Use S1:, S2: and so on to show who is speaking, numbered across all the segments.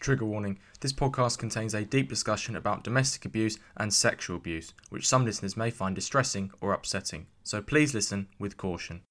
S1: Trigger warning this podcast contains a deep discussion about domestic abuse and sexual abuse, which some listeners may find distressing or upsetting. So please listen with caution.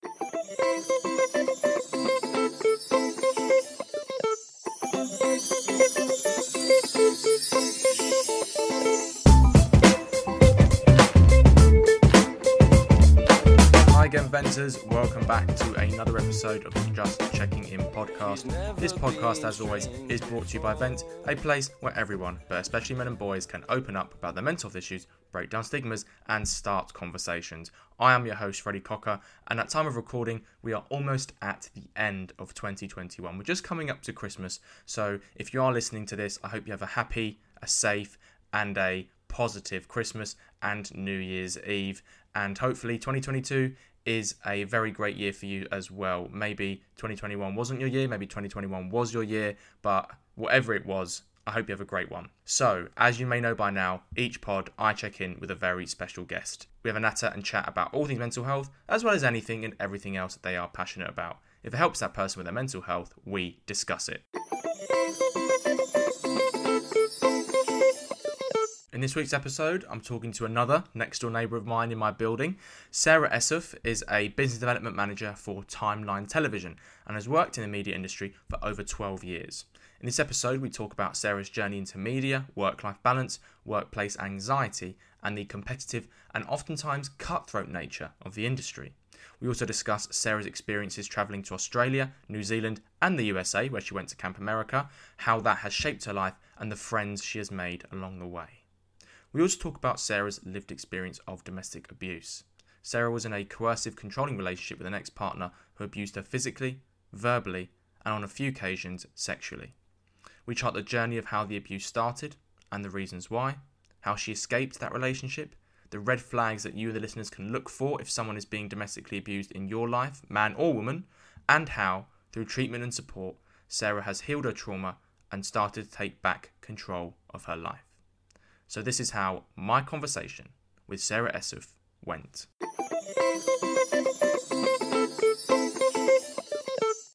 S1: Venters. Welcome back to another episode of the Just Checking In podcast. This podcast, as always, is brought to you by Vent, a place where everyone, but especially men and boys, can open up about their mental health issues, break down stigmas, and start conversations. I am your host, Freddie Cocker, and at time of recording, we are almost at the end of 2021. We're just coming up to Christmas, so if you are listening to this, I hope you have a happy, a safe, and a positive Christmas and New Year's Eve. And hopefully, 2022 is a very great year for you as well. Maybe 2021 wasn't your year, maybe 2021 was your year, but whatever it was, I hope you have a great one. So, as you may know by now, each pod I check in with a very special guest. We have a natter and chat about all things mental health, as well as anything and everything else that they are passionate about. If it helps that person with their mental health, we discuss it. In this week's episode, I'm talking to another next door neighbour of mine in my building. Sarah Essoof is a business development manager for Timeline Television and has worked in the media industry for over 12 years. In this episode, we talk about Sarah's journey into media, work life balance, workplace anxiety, and the competitive and oftentimes cutthroat nature of the industry. We also discuss Sarah's experiences travelling to Australia, New Zealand, and the USA, where she went to Camp America, how that has shaped her life, and the friends she has made along the way. We also talk about Sarah's lived experience of domestic abuse. Sarah was in a coercive, controlling relationship with an ex partner who abused her physically, verbally, and on a few occasions, sexually. We chart the journey of how the abuse started and the reasons why, how she escaped that relationship, the red flags that you, the listeners, can look for if someone is being domestically abused in your life, man or woman, and how, through treatment and support, Sarah has healed her trauma and started to take back control of her life. So, this is how my conversation with Sarah Essoof went.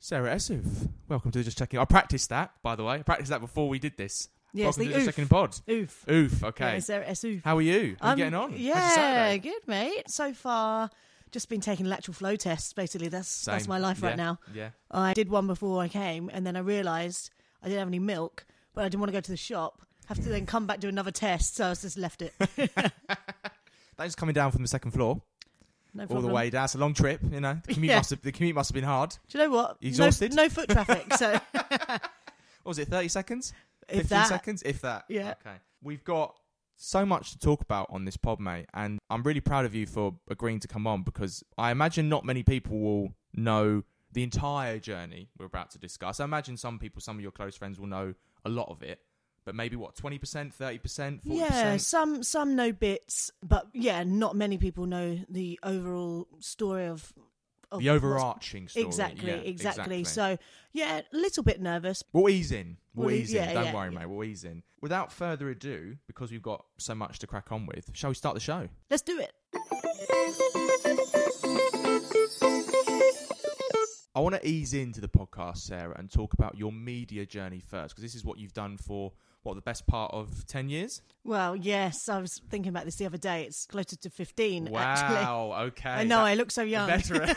S1: Sarah Essoof, welcome to Just Checking. I practiced that, by the way. I practiced that before we did this.
S2: Yes,
S1: welcome
S2: the
S1: to Just
S2: oof.
S1: Checking Pod.
S2: Oof.
S1: Oof, okay.
S2: Yeah, Sarah S. Oof.
S1: How are you? How are
S2: Um,
S1: you getting on? How's your
S2: Yeah,
S1: Saturday?
S2: good, mate. So far, just been taking lateral flow tests. Basically, that's that's
S1: Same.
S2: my life
S1: Yeah,
S2: right now.
S1: Yeah.
S2: I did one before I came, and then I realised I didn't have any milk, but I didn't want to go to the shop. Have to then come back do another test, so I just left it.
S1: Thanks for coming down from the second floor
S2: No
S1: all the way down. It's a long trip, you know. The commute,
S2: Yeah.
S1: must, have, the commute must have been hard.
S2: Do you know what?
S1: You
S2: No-
S1: exhausted?
S2: No, foot traffic. So
S1: What was it, 30 seconds?
S2: if
S1: 15
S2: that,
S1: seconds? If that.
S2: Yeah.
S1: Okay. We've got so much to talk about on this pod, mate. And I'm really proud of you for agreeing to come on because I imagine not many people will know the entire journey we're about to discuss. I imagine some people, some of your close friends will know a lot of it. But maybe what, 20%, 30%, 40%?
S2: Yeah, some some know bits, but yeah, not many people know the overall story of, of
S1: The overarching story.
S2: Exactly,
S1: Yeah,
S2: exactly, So yeah, a little bit nervous.
S1: We'll ease in. We'll,
S2: We'll
S1: ease in. Don't
S2: yeah,
S1: worry,
S2: yeah.
S1: mate. We'll ease in. Without further ado, because we've got so much to crack on with, shall we start the show?
S2: Let's do it.
S1: I want to ease into the podcast, Sarah, and talk about your media journey first, because this is what you've done for what the best part of ten years.
S2: Well, yes, I was thinking about this the other day. It's closer to 15, actually.
S1: Wow. Okay.
S2: I know,
S1: That-
S2: I look so young.
S1: veteran.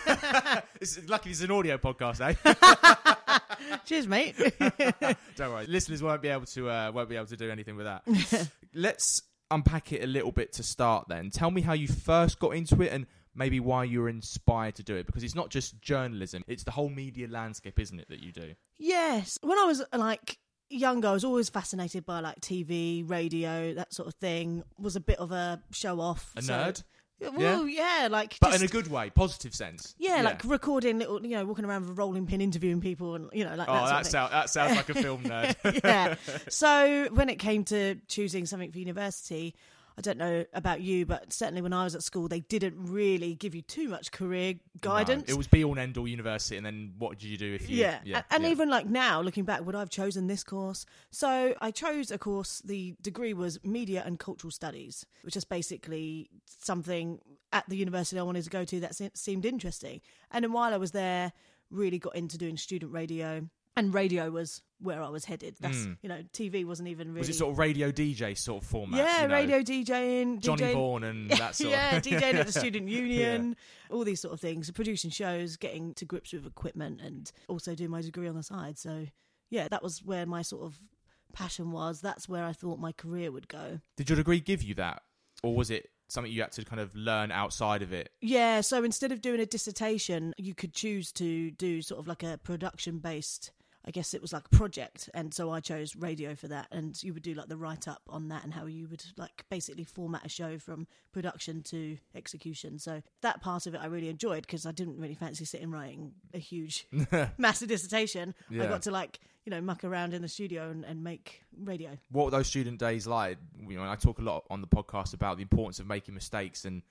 S1: It's- lucky it's an audio podcast, eh?
S2: Cheers, mate.
S1: Don't worry, listeners won't be able to uh, won't be able to do anything with that. Let's unpack it a little bit to start. Then, tell me how you first got into it, and maybe why you were inspired to do it. Because it's not just journalism; it's the whole media landscape, isn't it, that you do?
S2: yes. When I was like younger, I was always fascinated by like TV, radio, that sort of thing. Was a bit of a show off.
S1: A
S2: so-
S1: nerd,
S2: Well, yeah, like
S1: but
S2: just,
S1: in a good way, positive sense.
S2: yeah, like recording little, you know, walking around with a rolling pin, interviewing people, and you know, like
S1: Oh,
S2: that.
S1: That,
S2: of
S1: sound, that sounds like a film nerd.
S2: yeah. So when it came to choosing something for university, I don't know about you, but certainly when I was at school, they didn't really give you too much career guidance.
S1: No, it was be all and end all university, and then what did you do if you?
S2: yeah.
S1: yeah,
S2: A- and
S1: yeah.
S2: even like now, looking back, would I have chosen this course? So I chose a course. The degree was Media and Cultural Studies, which is basically something at the university I wanted to go to that se- seemed interesting. And then while I was there, really got into doing student radio. And radio was where I was headed. That's you know, TV wasn't even really.
S1: Mm. Was it sort of radio DJ sort of format?
S2: yeah,
S1: you know,
S2: radio DJing,
S1: Johnny
S2: DJing
S1: Vaughan and that sort
S2: yeah,
S1: of.
S2: DJing at the student union, all these sort of things, producing shows, getting to grips with equipment, and also doing my degree on the side. So, yeah, that was where my sort of passion was. That's where I thought my career would go.
S1: Did your degree give you that, or was it something you had to kind of learn outside of it?
S2: Yeah, so instead of doing a dissertation, you could choose to do sort of like a production based. I guess it was like a project, and so I chose radio for that. And you would do like the write up on that and how you would like basically format a show from production to execution. So that part of it I really enjoyed because I didn't really fancy sitting writing a huge, massive dissertation.
S1: Yeah.
S2: I got to like you know muck around in the studio and, and make radio.
S1: What were those student days like? You know, I talk a lot on the podcast about the importance of making mistakes and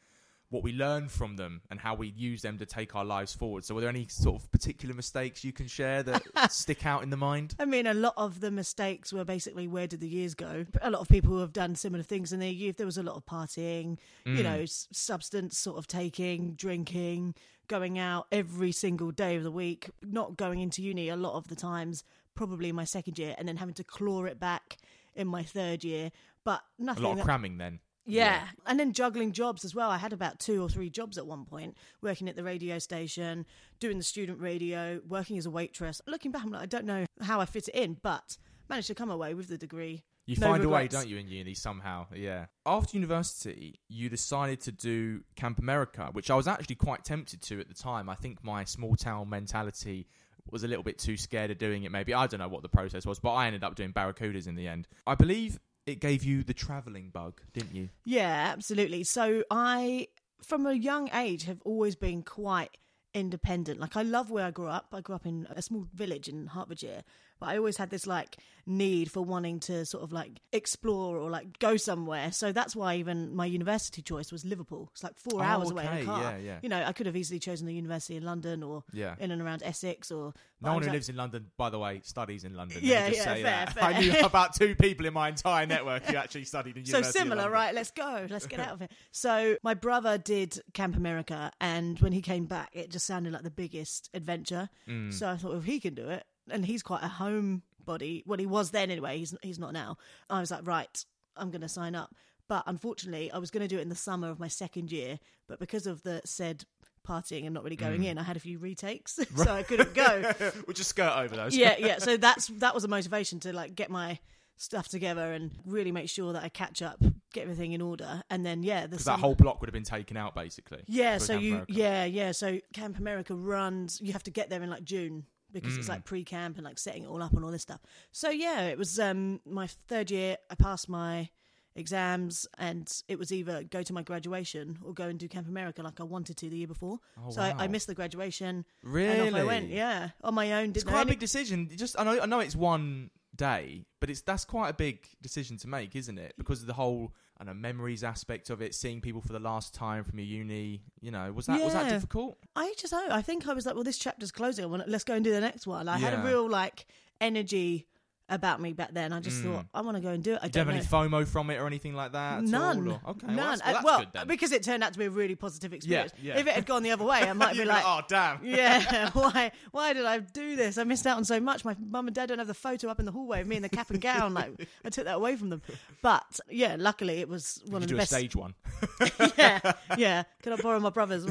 S1: what we learn from them and how we use them to take our lives forward. So, were there any sort of particular mistakes you can share that stick out in the mind?
S2: I mean, a lot of the mistakes were basically where did the years go? A lot of people who have done similar things in their youth. There was a lot of partying, you mm. know, s- substance sort of taking, drinking, going out every single day of the week, not going into uni a lot of the times, probably in my second year, and then having to claw it back in my third year. But nothing.
S1: A lot of
S2: that-
S1: cramming then.
S2: Yeah. And then juggling jobs as well. I had about two or three jobs at one point, working at the radio station, doing the student radio, working as a waitress. Looking back, I'm like, I don't know how I fit it in, but managed to come away with the degree.
S1: You
S2: No
S1: find a way, don't you, in uni somehow? Yeah. After university, you decided to do Camp America, which I was actually quite tempted to at the time. I think my small town mentality was a little bit too scared of doing it. Maybe I don't know what the process was, but I ended up doing Barracudas in the end. I believe it gave you the travelling bug, didn't you?
S2: Yeah, absolutely. So I, from a young age, have always been quite independent. Like I love where I grew up. I grew up in a small village in Hertfordshire, but I always had this like need for wanting to sort of like explore or like go somewhere. So that's why even my university choice was Liverpool. It's like four
S1: Oh,
S2: hours away in a car.
S1: yeah, yeah.
S2: You know, I could have easily chosen a university in London or
S1: Yeah.
S2: in and around Essex or.
S1: No one who
S2: like-
S1: lives in London, by the way, studies in London.
S2: Yeah, yeah, fair, fair.
S1: I knew about two people in my entire network who actually studied in
S2: so
S1: University of
S2: similar, right? Let's go. Let's get out of here. So my brother did Camp America, and when he came back, it just sounded like the biggest adventure.
S1: Mm.
S2: So I thought, if he can do it, and he's quite a homebody. Well, he was then anyway. He's he's not now. I was like, right, I'm going to sign up. But unfortunately, I was going to do it in the summer of my second year, but because of the said partying and not really going
S1: Mm.
S2: in, I had a few retakes, so I couldn't go
S1: we'll just skirt over those.
S2: yeah, yeah. So that's that was a motivation to like get my stuff together and really make sure that I catch up, get everything in order, and then yeah, the
S1: that whole block would have been taken out, basically.
S2: yeah. So
S1: Camp
S2: you
S1: America.
S2: yeah yeah. So Camp America runs. You have to get there in like June because it's
S1: Mm.
S2: like pre-camp and like setting it all up and all this stuff. So yeah, it was um my third year. I passed my exams and it was either go to my graduation or go and do Camp America like I wanted to the year before.
S1: Oh,
S2: so I, I missed the graduation
S1: Really?
S2: and off I went. Yeah, on my own.
S1: It's
S2: Didn't
S1: quite a big decision. Just I know I know it's one day, but it's that's quite a big decision to make, isn't it? Because of the whole I don't know memories aspect of it, seeing people for the last time from your uni. You know, was that was that difficult?
S2: I just. I think I was like, well, this chapter's closing. Let's go and do the next one. I had a real like energy about me back then. I just thought I want to go and do it. I
S1: you
S2: don't
S1: have
S2: know.
S1: any FOMO from it or anything like that?
S2: None.
S1: all, Okay.
S2: None.
S1: Well, that's, well,
S2: Uh,
S1: that's
S2: well,
S1: good then.
S2: because it turned out to be a really positive experience.
S1: yeah.
S2: If it had gone the other way, I might be like,
S1: oh damn.
S2: yeah, why why did I do this? I missed out on so much. My mum and dad don't have the photo up in the hallway of me in the cap and gown. Like I took that away from them. But yeah, luckily it was one
S1: Did
S2: of
S1: you
S2: the
S1: do a
S2: best
S1: stage one?
S2: yeah, yeah. Can I borrow my brother's?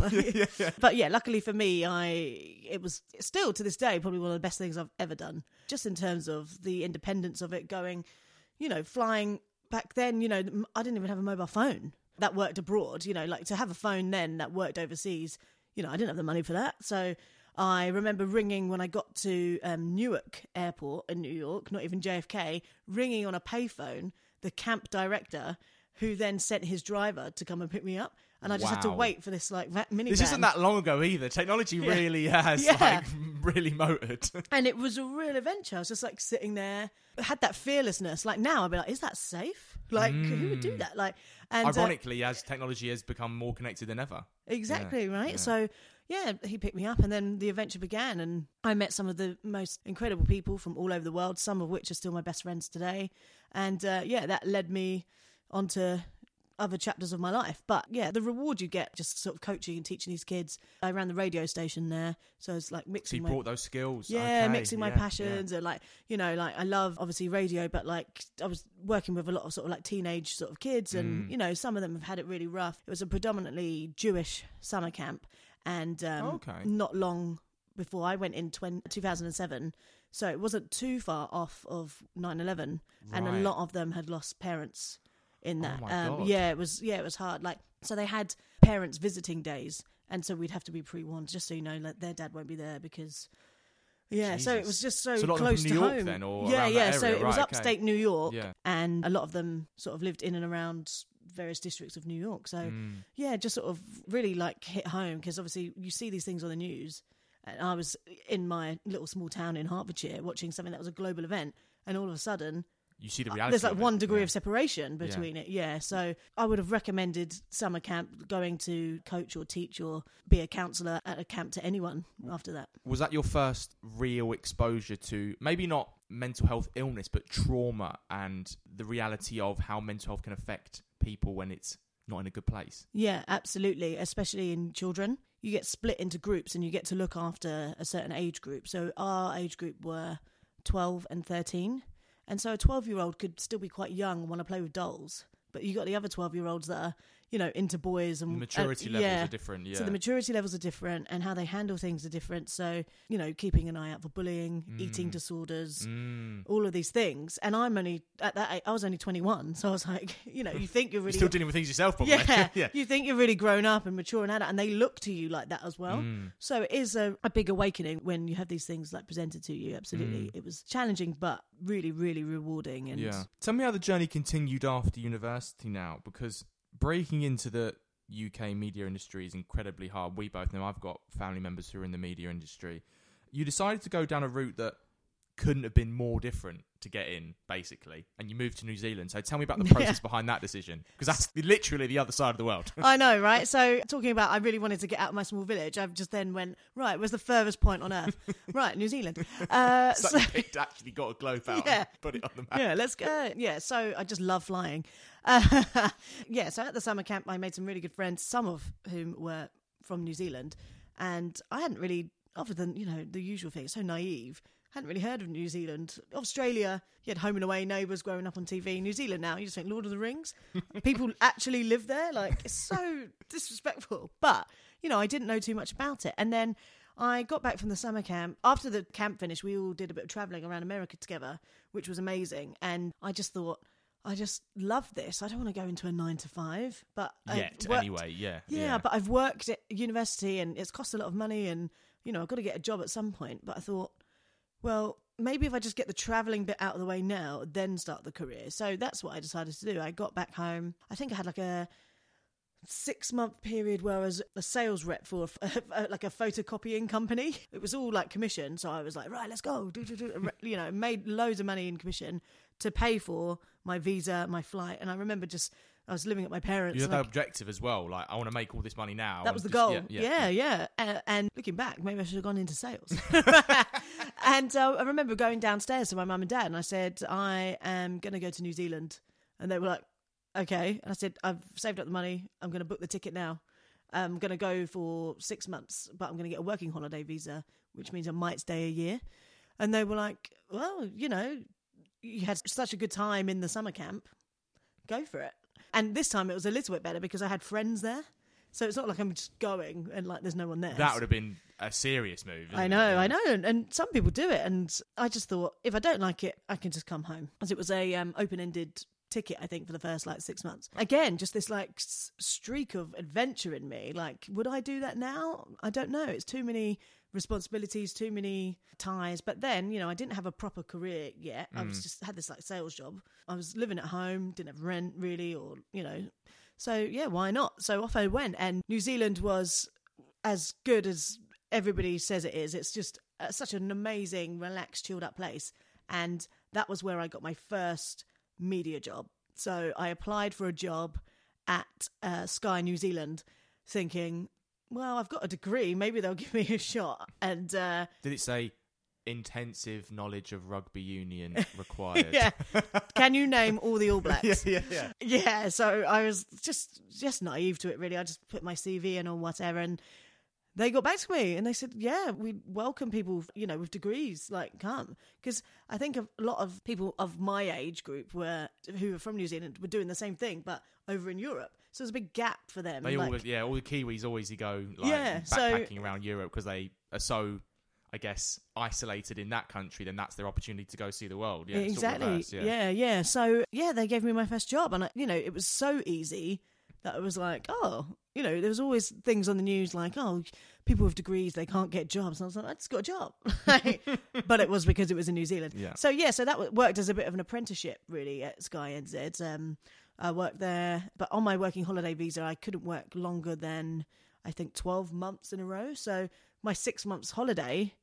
S2: Yeah. But yeah, luckily for me, I it was still to this day probably one of the best things I've ever done. Just in terms of the independence of it, going, you know, flying back then. You know, I didn't even have a mobile phone that worked abroad. You know, like to have a phone then that worked overseas. You know, I didn't have the money for that, so. I remember ringing when I got to um, Newark Airport in New York, not even JFK, ringing on a payphone the camp director, who then sent his driver to come and pick me up, and I just had to wait for this like minivan.
S1: This isn't that long ago either. Technology really has
S2: Yeah.
S1: like really motored.
S2: and it was a real adventure. I was just like sitting there, I had that fearlessness. Like now, I'd be like, "Is that safe? Like, who would do that?" Like, and uh,
S1: Ironically, as technology has become more connected than ever.
S2: Exactly, right?
S1: yeah.
S2: So, yeah, he picked me up and then the adventure began. And I met some of the most incredible people from all over the world, some of which are still my best friends today. And uh, yeah, that led me onto other chapters of my life. But yeah, the reward you get just sort of coaching and teaching these kids. I ran the radio station there, so it's like
S1: So
S2: mixing
S1: you
S2: my
S1: brought those skills.
S2: yeah,
S1: Okay,
S2: mixing my
S1: yeah,
S2: passions and like you know, like I love obviously radio, but like I was working with a lot of sort of like teenage sort of kids,
S1: Mm.
S2: and you know, some of them have had it really rough. It was a predominantly Jewish summer camp, and um,
S1: Okay.
S2: not long before I went in 20, 2007. So it wasn't too far off of 9/11, and a lot of them had lost parents in
S1: Oh
S2: that.
S1: my
S2: um, yeah, it was yeah, it was hard. Like so, they had parents visiting days, and so we'd have to be pre-warned, just so you know, like their dad won't be there because. Yeah, so it was just so,
S1: So a lot of them
S2: close to
S1: York
S2: home.
S1: then, or
S2: yeah, yeah. So it was
S1: Right, okay.
S2: upstate New York,
S1: Yeah.
S2: and a lot of them sort of lived in and around various districts of New York. So
S1: Mm.
S2: yeah, just sort of really like hit home because obviously you see these things on the news. And I was in my little small town in Hertfordshire watching something that was a global event, and all of a sudden
S1: You see the uh, reality.
S2: there's like one degree
S1: yeah.
S2: of separation between it. Yeah, so I would have recommended summer camp going to coach or teach or be a counsellor at a camp to anyone after that.
S1: Was that your first real exposure to maybe not mental health illness, but trauma and the reality of how mental health can affect people when it's not in a good place?
S2: Yeah, absolutely. Especially in children, you get split into groups and you get to look after a certain age group. So our age group were 12 and 13. And so a 12 year old could still be quite young and want to play with dolls. But you got the other 12 year olds that are, you know, into boys and
S1: maturity
S2: uh,
S1: levels
S2: yeah.
S1: are different. Yeah.
S2: So the maturity levels are different and how they handle things are different. So, you know, keeping an eye out for bullying, eating disorders,
S1: Mm.
S2: all of these things. And I'm only, at that age, I was only 21. So I was like, you know, you think you're
S1: You're
S2: really.
S1: still dealing with things yourself, probably.
S2: Yeah,
S1: yeah.
S2: you think you're really grown up and mature and adult, and they look to you like that as well.
S1: Mm.
S2: So it is a, a big awakening when you have these things like presented to you. Absolutely, it was challenging, but really, really rewarding. And
S1: Mm. Yeah. Tell me how the journey continued after university now, because breaking into the UK media industry is incredibly hard. We both know I've got family members who are in the media industry. You decided to go down a route that couldn't have been more different to get in, basically, and you moved to New Zealand. So tell me about the process behind that decision, because that's literally the other side of the world.
S2: I know, right? So talking about, I really wanted to get out of my small village. I've just then went right. Where's the furthest point on earth? right, New Zealand. Uh, so,
S1: you picked, actually got a globe out
S2: Yeah.
S1: and put it on the map.
S2: yeah, let's go. Yeah, so I just love flying. Uh, yeah, so at the summer camp, I made some really good friends, some of whom were from New Zealand. And I hadn't really, other than, you know, the usual thing, so naive, hadn't really heard of New Zealand. Australia, you had home and away neighbours growing up on TV. New Zealand now, you just think Lord of the Rings. People actually live there. Like, it's so disrespectful. But, you know, I didn't know too much about it. And then I got back from the summer camp. After the camp finished, we all did a bit of travelling around America together, which was amazing. And I just thought, I just love this. I don't want to go into a nine to five, but
S1: Yet,
S2: worked-
S1: anyway, yeah.
S2: yeah, but I've worked at university and it's cost a lot of money, and you know I've got to get a job at some point. But I thought, well, maybe if I just get the travelling bit out of the way now, then start the career. So that's what I decided to do. I got back home. I think I had like a six month period where I was a sales rep for a, a- like a photocopying company. It was all like commission, so I was like, right, let's go, do, do, do. you know, made loads of money in commission to pay for my visa, my flight, and I remember just. I was living at my parents.
S1: You had
S2: and
S1: that objective as well. Like, I want to make all this money now.
S2: that was the
S1: just-
S2: goal.
S1: yeah,
S2: Yeah, yeah. Uh, and looking back, maybe I should have gone into sales. and uh, I remember going downstairs to my mum and dad, and I said, I am going to go to New Zealand. And they were like, okay. And I said, I've saved up the money. I'm going to book the ticket now. I'm going to go for six months, but I'm going to get a working holiday visa, which means I might stay a year. And they were like, well, you know, you had such a good time in the summer camp. Go for it. And this time it was a little bit better because I had friends there. So it's not like I'm just going and like there's no one there.
S1: That would have been a serious move.
S2: I know,
S1: Yeah.
S2: I know, and, and some people do it, and I just thought if I don't like it, I can just come home. As it was a um, open-ended ticket, I think for the first like six months. Again, just this like s- streak of adventure in me. Like, would I do that now? I don't know. It's too many responsibilities, too many ties. But then, you know, I didn't have a proper career yet. I was just had this like sales job. I was living at home, didn't have rent really, or you know. So yeah, why not? So off I went, and New Zealand was as good as everybody says it is. It's just uh, such an amazing, relaxed, chilled up place. And that was where I got my first media job. So I applied for a job at uh, Sky New Zealand, thinking, well, I've got a degree, maybe they'll give me a shot. And uh,
S1: Did it say intensive knowledge of rugby union required.
S2: yeah. Can you name all the All Blacks?
S1: yeah, yeah.
S2: Yeah, so I was just just naive to it really. I just put my CV in or whatever and they got back to me and they said, "Yeah, we welcome people, you know, with degrees like come." Because I think a lot of people of my age group were who were from New Zealand were doing the same thing but over in Europe. So there's a big gap for them.
S1: They
S2: like,
S1: always, yeah, all the Kiwis always go like
S2: Yeah, so-
S1: backpacking around Europe because they are so, I guess, isolated in that country. Then that's their opportunity to go see the world. Yeah, it's sort of
S2: exactly.
S1: reverse, yeah.
S2: yeah, yeah. So yeah, they gave me my first job, and I, you know, it was so easy that I was like, oh, you know, there was always things on the news like, oh, people with degrees they can't get jobs. And I was like, I just got a job, but it was because it was in New Zealand.
S1: Yeah.
S2: So yeah, so that worked as a bit of an apprenticeship really at Sky NZ. Um, I worked there, but on my working holiday visa, I couldn't work longer than I think twelve months in a row. So my six months holiday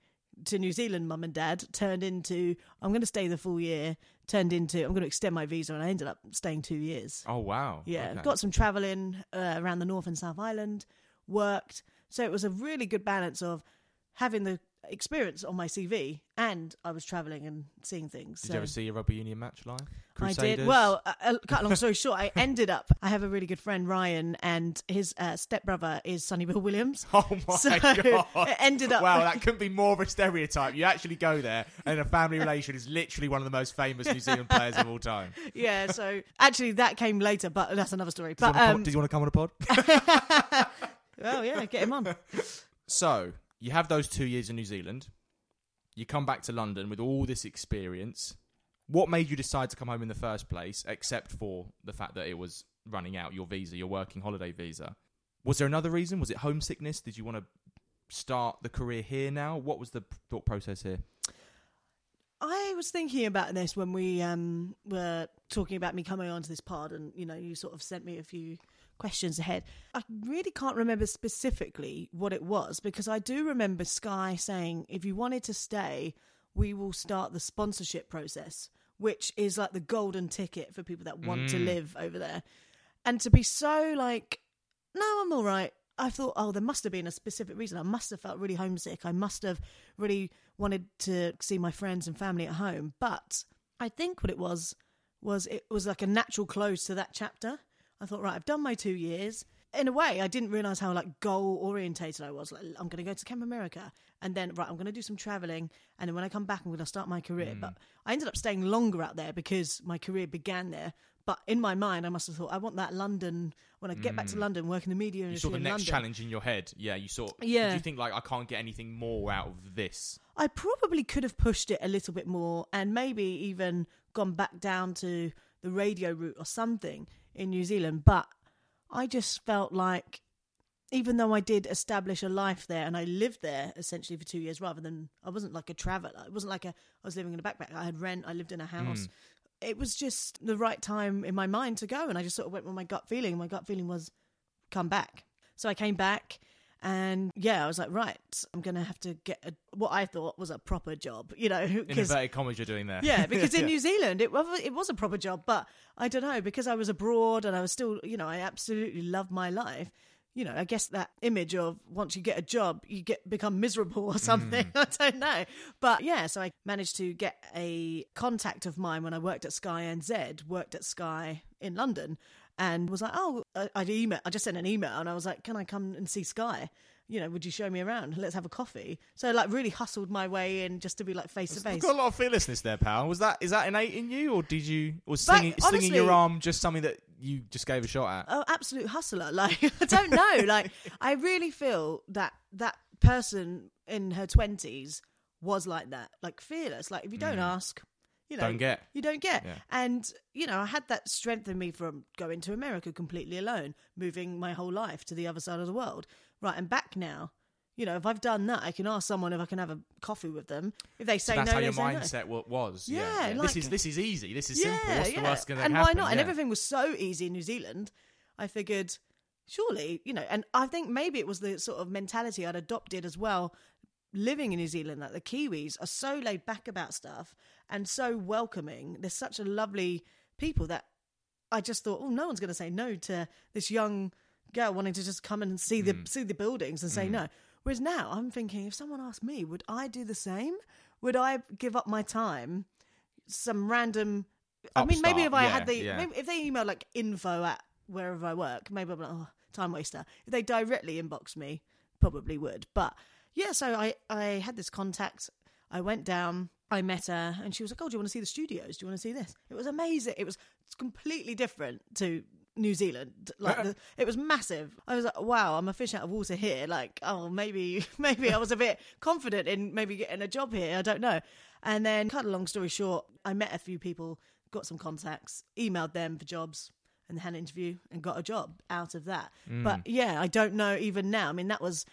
S2: to New Zealand, mum and dad, turned into I'm going to stay the full year. Turned into I'm going to extend my visa, and I ended up staying two years.
S1: Oh wow.
S2: Yeah,
S1: Okay.
S2: got some travelling uh, around the North and South Island, worked. So it was a really good balance of having the experience on my CV and I was travelling and seeing things.
S1: Did
S2: so
S1: you ever see a rugby union match live?
S2: I did. Well, uh, uh, cut a long story short, I ended up. I have a really good friend Ryan, and his uh, stepbrother is Sonny Bill Williams.
S1: Oh my
S2: So,
S1: god!
S2: it ended up-
S1: Wow, that couldn't be more of a stereotype. You actually go there, and a family relation is literally one of the most famous New Zealand players of all time.
S2: Yeah, so actually that came later, but that's another story.
S1: Did you
S2: But um,
S1: did you want to come on a pod?
S2: oh yeah, get him on.
S1: So you have those two years in New Zealand. You come back to London with all this experience. What made you decide to come home in the first place, except for the fact that it was running out your visa, your working holiday visa? Was there another reason? Was it homesickness? Did you want to start the career here now? What was the thought process here?
S2: I was thinking about this when we um, were talking about me coming onto this pod, and you know, you sort of sent me a few questions ahead. I really can't remember specifically what it was because I do remember Sky saying, if you wanted to stay, we will start the sponsorship process, which is like the golden ticket for people that want to mm. live over there. And to be so like, no, I'm all right. I thought, oh, there must have been a specific reason. I must have felt really homesick. I must have really wanted to see my friends and family at home. But I think what it was was it was like a natural close to that chapter. I thought, right, I've done my two years. In a way, I didn't realize how like goal orientated I was. Like, I'm going to go to Camp America, and then right, I'm going to do some traveling, and then when I come back, I'm going to start my career. But mm. I ended up staying longer out there because my career began there. But in my mind, I must have thought I want that London when I get back to mm. London, work in the media
S1: You saw the next
S2: London.
S1: challenge in your head. Yeah, you saw.
S2: Yeah.
S1: Did you think like I can't get anything more out of this?
S2: I probably could have pushed it a little bit more and maybe even gone back down to the radio route or something in New Zealand. But I just felt like, even though I did establish a life there and I lived there essentially for two years rather than I wasn't like a traveler, it wasn't like a, I was living in a backpack. I had rent, I lived in a hmm. house. It was just the right time in my mind to go. And I just sort of went with my gut feeling. My gut feeling was come back. So I came back and yeah, I was like, right, I'm going to have to get a, what I thought was a proper job, you know,
S1: In inverted commas, you're doing there.
S2: yeah, because in
S1: Yeah.
S2: New Zealand it was it was a proper job, but I don't know because I was abroad and I was still, you know, I absolutely loved my life. You know, I guess that image of once you get a job, you get become miserable or something.
S1: Mm.
S2: I don't know, but yeah. So I managed to get a contact of mine when I worked at Sky NZ, worked at Sky in London, and was like, oh, I- I'd email. I just sent an email and I was like, can I come and see Sky? You know, would you show me around? Let's have a coffee. So like, really hustled my way in just to be like face to face.
S1: got a lot of fearlessness there, pal. Was that is that innate in you, or did you was slinging, slinging your arm just something that you just gave a shot at?
S2: oh absolute hustler. Like i don't know. Like i really feel that that person in her 20s was like that like fearless. Like if you don't mm. ask you know
S1: Don't get.
S2: you don't get.
S1: Yeah.
S2: and you know i had that strength in me from going to america completely alone moving my whole life to the other side of the world. Right i'm back now you know if i've done that i can ask someone if i can have a coffee with them if they say
S1: So that's
S2: no
S1: how your
S2: no.
S1: mindset wa- was.
S2: Yeah,
S1: this
S2: like-
S1: is this is easy. This is simple. What's the worst going to happen?
S2: and why not? And everything was so easy in New Zealand. I figured, surely, you know, and I think maybe it was the sort of mentality I'd adopted as well. Living in New Zealand, like the Kiwis are so laid back about stuff and so welcoming. They're such a lovely people that I just thought, oh, no one's going to say no to this young girl wanting to just come and see the mm. see the buildings and say mm. no. Whereas now I'm thinking, if someone asked me, would I do the same? would I give up my time? Some random. I mean, maybe if I
S1: yeah,
S2: had the,
S1: yeah.
S2: maybe if they email like info at wherever I work, maybe I'm like, oh, time waster. If they directly inbox me, probably would. But yeah, so I I had this contact. I went down. I met her, and she was like, "Oh, do you want to see the studios? Do you want to see this?" It was amazing. It was completely different to New Zealand. Like the, it was massive. I was like, "Wow, I'm a fish out of water here." Like, oh, maybe maybe I was a bit confident in maybe getting a job here. I don't know. And then, cut a long story short, I met a few people, got some contacts, emailed them for jobs, and had an interview and got a job out of that.
S1: Mm.
S2: But yeah, I don't know even now. I mean, that was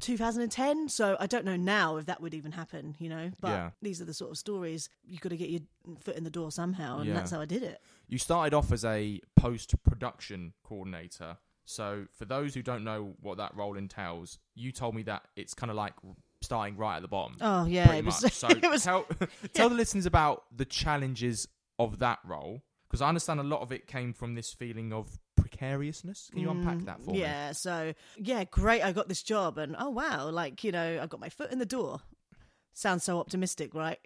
S2: 2010, so I don't know now if that would even happen, you know. But
S1: Yeah.
S2: these are the sort of stories you've got to get your foot in the door somehow, and
S1: Yeah.
S2: that's how I did it.
S1: You started off as a post production coordinator. So, for those who don't know what that role entails, you told me that it's kind of like starting right at the bottom.
S2: Oh yeah, it was.
S1: So,
S2: it was
S1: tell, tell the listeners about the challenges of that role. Because I understand a lot of it came from this feeling of precariousness. Can you unpack that for me?
S2: Mm, yeah, so yeah, great. I got this job, and oh wow, like you know, I got my foot in the door. Sounds so optimistic, right?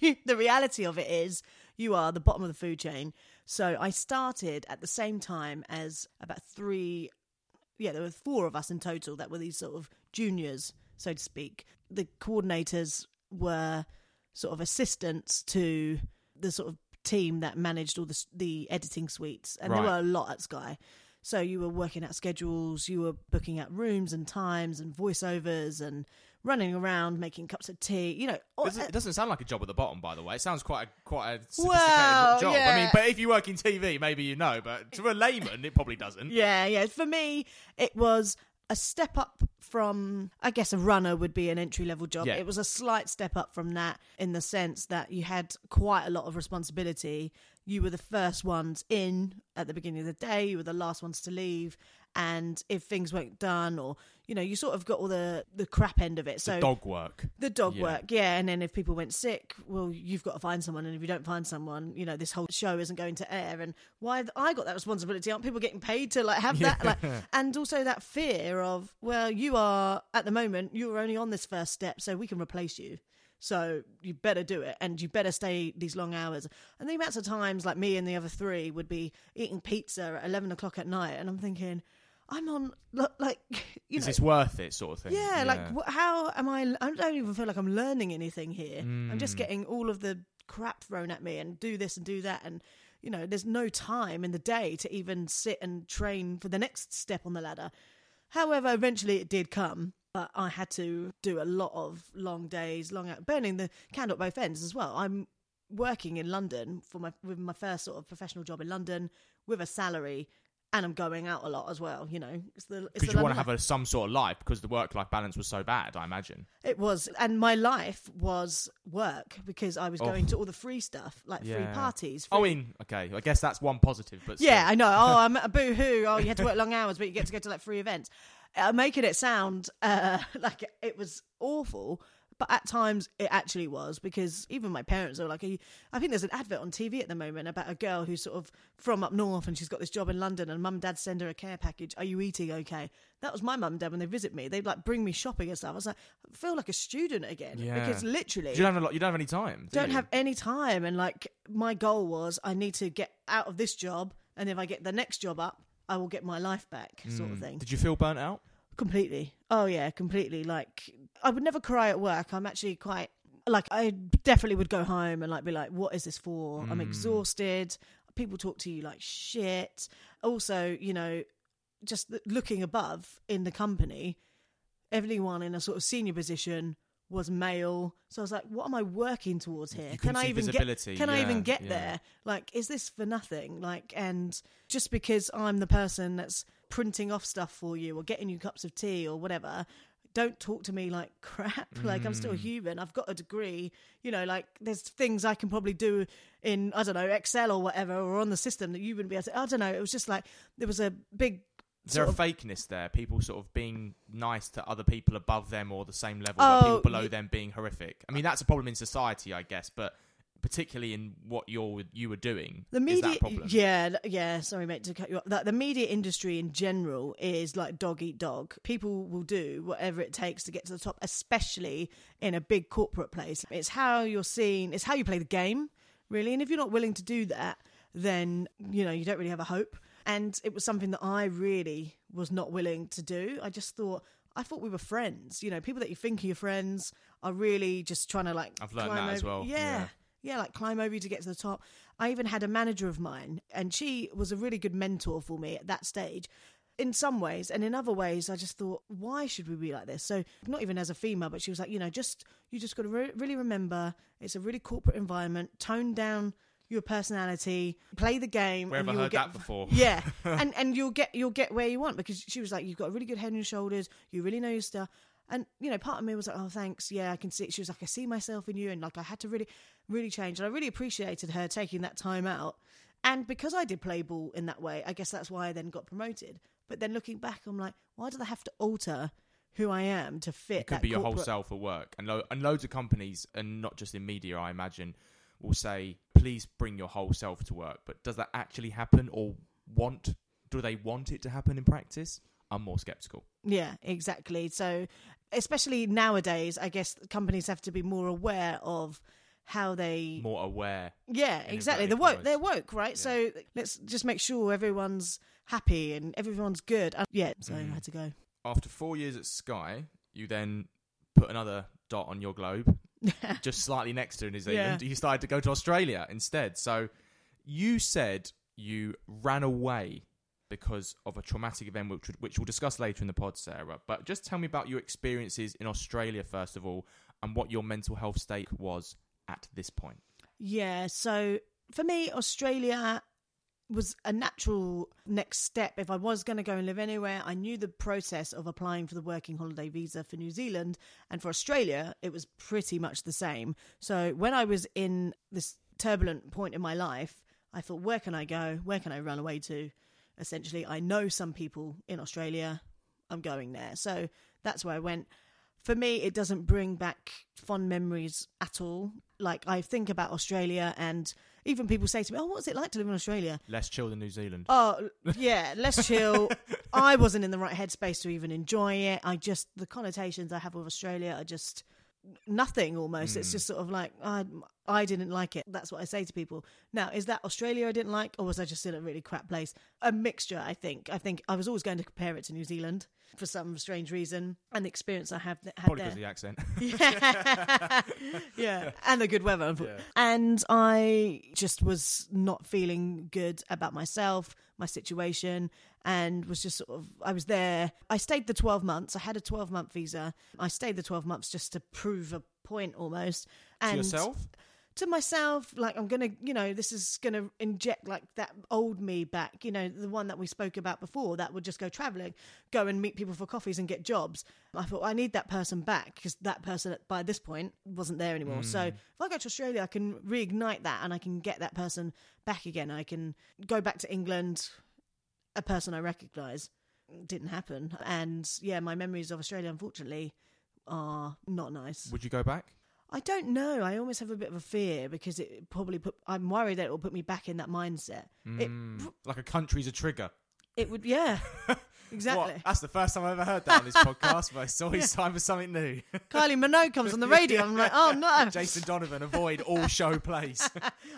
S2: the reality of it is, you are the bottom of the food chain. So I started at the same time as about three. Yeah, there were four of us in total that were these sort of juniors, so to speak. The coordinators were sort of assistants to the sort of team that managed all the the editing suites, and there were a lot at Sky. So you were working out schedules, you were booking out rooms and times and voiceovers and running around making cups of tea. You know, all-
S1: Doesn't- It doesn't sound like a job at the bottom, by the way. It sounds quite a quite a sophisticated
S2: Well,
S1: job. I mean, but if you work in TV, maybe you know. But to a layman, it probably doesn't.
S2: Yeah, yeah. For me, it was a step up from, I guess, a runner would be an entry level job.
S1: Yeah.
S2: It was a slight step up from that in the sense that you had quite a lot of responsibility. You were the first ones in at the beginning of the day, you were the last ones to leave. And if things weren't done, or you know, you sort of got all the the crap end of it. So
S1: Dog work.
S2: the dog
S1: Yeah.
S2: work, yeah. And then if people went sick, well, you've got to find someone. And if you don't find someone, you know, this whole show isn't going to air. And why have I got that responsibility? Aren't people getting paid to like have that? Like, and also that fear of, well, you are at the moment, you're only on this first step, so we can replace you. So you better do it, and you better stay these long hours. And the amounts of times, like me and the other three, would be eating pizza at eleven o'clock at night, and I'm thinking, I'm on like, you
S1: Is
S2: know,
S1: this worth it, sort of thing?
S2: yeah, like wh- how am I? I don't even feel like I'm learning anything here. I'm
S1: Mm.
S2: just getting all of the crap thrown at me and do this and do that, and you know, there's no time in the day to even sit and train for the next step on the ladder. However, eventually it did come, but I had to do a lot of long days, long out, burning the candle at both ends as well. I'm working in London for my with my first sort of professional job in London with a salary. And I'm going out a lot as well, you know. It's the
S1: Because you want to have a, some sort of life because the work life balance was so bad, I imagine.
S2: It was, and my life was work because I was going
S1: Oh.
S2: to all the free stuff, like free
S1: Yeah.
S2: parties.
S1: I
S2: free-
S1: mean, okay, I guess that's one positive, but
S2: yeah,
S1: still.
S2: I know. Oh, I'm a boo hoo. Oh, you had to work long hours, but you get to go to like free events. Uh, making it sound uh, like it was awful, but at times it actually was because even my parents are like, I think there's an advert on TV at the moment about a girl who's sort of from up north and she's got this job in London, and mum and dad send her a care package. Are you eating okay? That was my mum and dad when they visit me. They'd like bring me shopping and stuff. I was like, I feel like a student again
S1: Yeah.
S2: because literally
S1: You don't have a lot. You don't have any time. do
S2: don't
S1: you?
S2: have any time and like my goal was i need to get out of this job and if i get the next job up i will get my life back sort of mm.
S1: thing. Did you feel burnt out?
S2: Completely. Oh yeah completely. Like i would never cry at work. I'm actually quite like i definitely would go home and like be like what is this for? I'm hmm. exhausted. People talk to you like shit. Also you know just looking above in the company everyone in a sort of senior position was male. So i was like what am i working towards here? can i even get can i even get
S1: yeah.
S2: there? Like is this for nothing? Like and just because i'm the person that's printing off stuff for you or getting you cups of tea or whatever don't talk to me like crap. Like i'm
S1: Mm.
S2: still human. I've got a degree. You know like there's things i can probably do in i don't know excel or whatever or on the system that you wouldn't be able to i don't know. It was just like there was a big
S1: Is there a fakeness there? People sort of being nice to other people above them or the same level,
S2: Oh,
S1: but people oh, below
S2: y-
S1: them being horrific. I mean, that's a problem in society, I guess. But particularly in what you're you were doing.
S2: The
S1: is
S2: media,
S1: that a problem?
S2: yeah, yeah. Sorry, mate, to cut you off. The, the media industry in general is like dog eat dog. People will do whatever it takes to get to the top, especially in a big corporate place. It's how you're seen. It's how you play the game, really. And if you're not willing to do that, then you know you don't really have a hope. And it was something that I really was not willing to do. I just thought. I thought we were friends. You know, people that you think are your friends are really just trying to like.
S1: I've learned
S2: climb
S1: that as
S2: over-
S1: well,
S2: Yeah,
S1: yeah.
S2: yeah, like climb over you to get to the top. I even had a manager of mine, and she was a really good mentor for me at that stage. In some ways, and in other ways, I just thought, why should we be like this? So, not even as a female, but she was like, you know, just you just got to re- really remember it's a really corporate environment. Tone down your personality, play the game.
S1: Where have
S2: and
S1: I
S2: you'll
S1: heard
S2: get,
S1: that before?
S2: Yeah, and and you'll get you'll get where you want because she was like, you've got a really good head and shoulders. You really know your stuff. And you know, part of me was like, "Oh, thanks. Yeah, I can see." It. She was like, "I see myself in you," and like I had to really, really change. And I really appreciated her taking that time out. And because I did play ball in that way, I guess that's why I then got promoted. But then looking back, I'm like, why did I have to alter who I am to fit?
S1: It could
S2: that
S1: be your whole
S2: corporate-
S1: self at work, and lo- and loads of companies, and not just in media, I imagine, will say, "Please bring your whole self to work." But does that actually happen, or want? Do they want it to happen in practice? I'm more skeptical.
S2: Yeah, exactly. So, especially nowadays, I guess companies have to be more aware of how they
S1: More aware.
S2: Yeah, exactly. They're woke. They're woke, right? So let's just make sure everyone's happy and everyone's good. And yeah, so
S1: Mm.
S2: I had to go.
S1: After four years at Sky, you then put another dot on your globe, just slightly next to New Zealand.
S2: Yeah.
S1: You started to go to Australia instead. So you said you ran away because of a traumatic event, which, which we'll discuss later in the pod, Sarah. But just tell me about your experiences in Australia, first of all, and what your mental health state was at this point.
S2: Yeah, so for me, Australia was a natural next step. If I was going to go and live anywhere, I knew the process of applying for the working holiday visa for New Zealand. And for Australia, it was pretty much the same. So when I was in this turbulent point in my life, I thought, where can I go? Where can I run away to? Essentially, I know some people in Australia. I'm going there. So that's where I went. For me, it doesn't bring back fond memories at all. Like, I think about Australia, and even people say to me, Oh, what's it like to live in Australia?
S1: Less chill than New Zealand.
S2: Oh, yeah, less chill. I wasn't in the right headspace to even enjoy it. I just, the connotations I have with Australia are just nothing almost. It's hmm. just sort of like, I, I didn't like it. That's what I say to people. Now, is that Australia I didn't like, or was I just in a really crap place? A mixture, I think. I think I was always going to compare it to New Zealand for some strange reason, and the experience I have had
S1: Probably
S2: there.
S1: because the accent.
S2: Yeah. yeah. And the good weather. And I just was not feeling good about myself, my situation, and was just sort of, I was there. I stayed the 12 months. I had a 12 month visa. I stayed the 12 months just to prove a point almost.
S1: to
S2: And
S1: yourself?
S2: To myself, like I'm gonna, you know, this is gonna inject like that old me back, you know, the one that we spoke about before that would just go traveling, go and meet people for coffees and get jobs. I thought I need that person back because that person by this point wasn't there anymore. So mm. if I go to Australia, I can reignite that and I can get that person back again. I can go back to England, a person I recognise. Didn't happen, and yeah, my memories of Australia, unfortunately, are not nice.
S1: Would you go back?
S2: I don't know. I almost have a bit of a fear because it probably put. I'm worried that it will put me back in that mindset. It
S1: Mm, like a country's a trigger.
S2: it would, yeah, exactly.
S1: What? That's the first time I've ever heard that on this podcast, but it's always time for something new.
S2: Kylie Minogue comes on the radio. I'm like, oh no,
S1: Jason Donovan, avoid all show plays.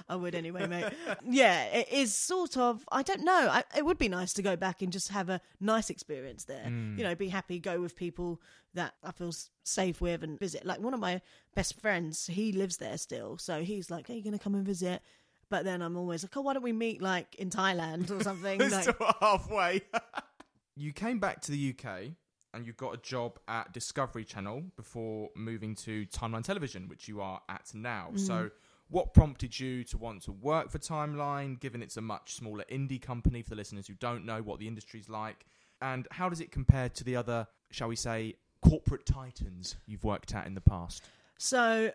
S2: I would anyway, mate. Yeah, it is sort of. I don't know. I, it would be nice to go back and just have a nice experience there. You know, be happy, go with people that I feel safe with, and visit. Like one of my best friends, he lives there still, so he's like, Are you gonna come and visit?" But then I'm always like, "Oh, why don't we meet like in Thailand or something?" like,
S1: halfway. you came back to the UK and you got a job at Discovery Channel before moving to Timeline Television, which you are at now. Mm. So, what prompted you to want to work for Timeline, given it's a much smaller indie company for the listeners who don't know what the industry's like? And how does it compare to the other, shall we say, corporate titans you've worked at in the past?
S2: So,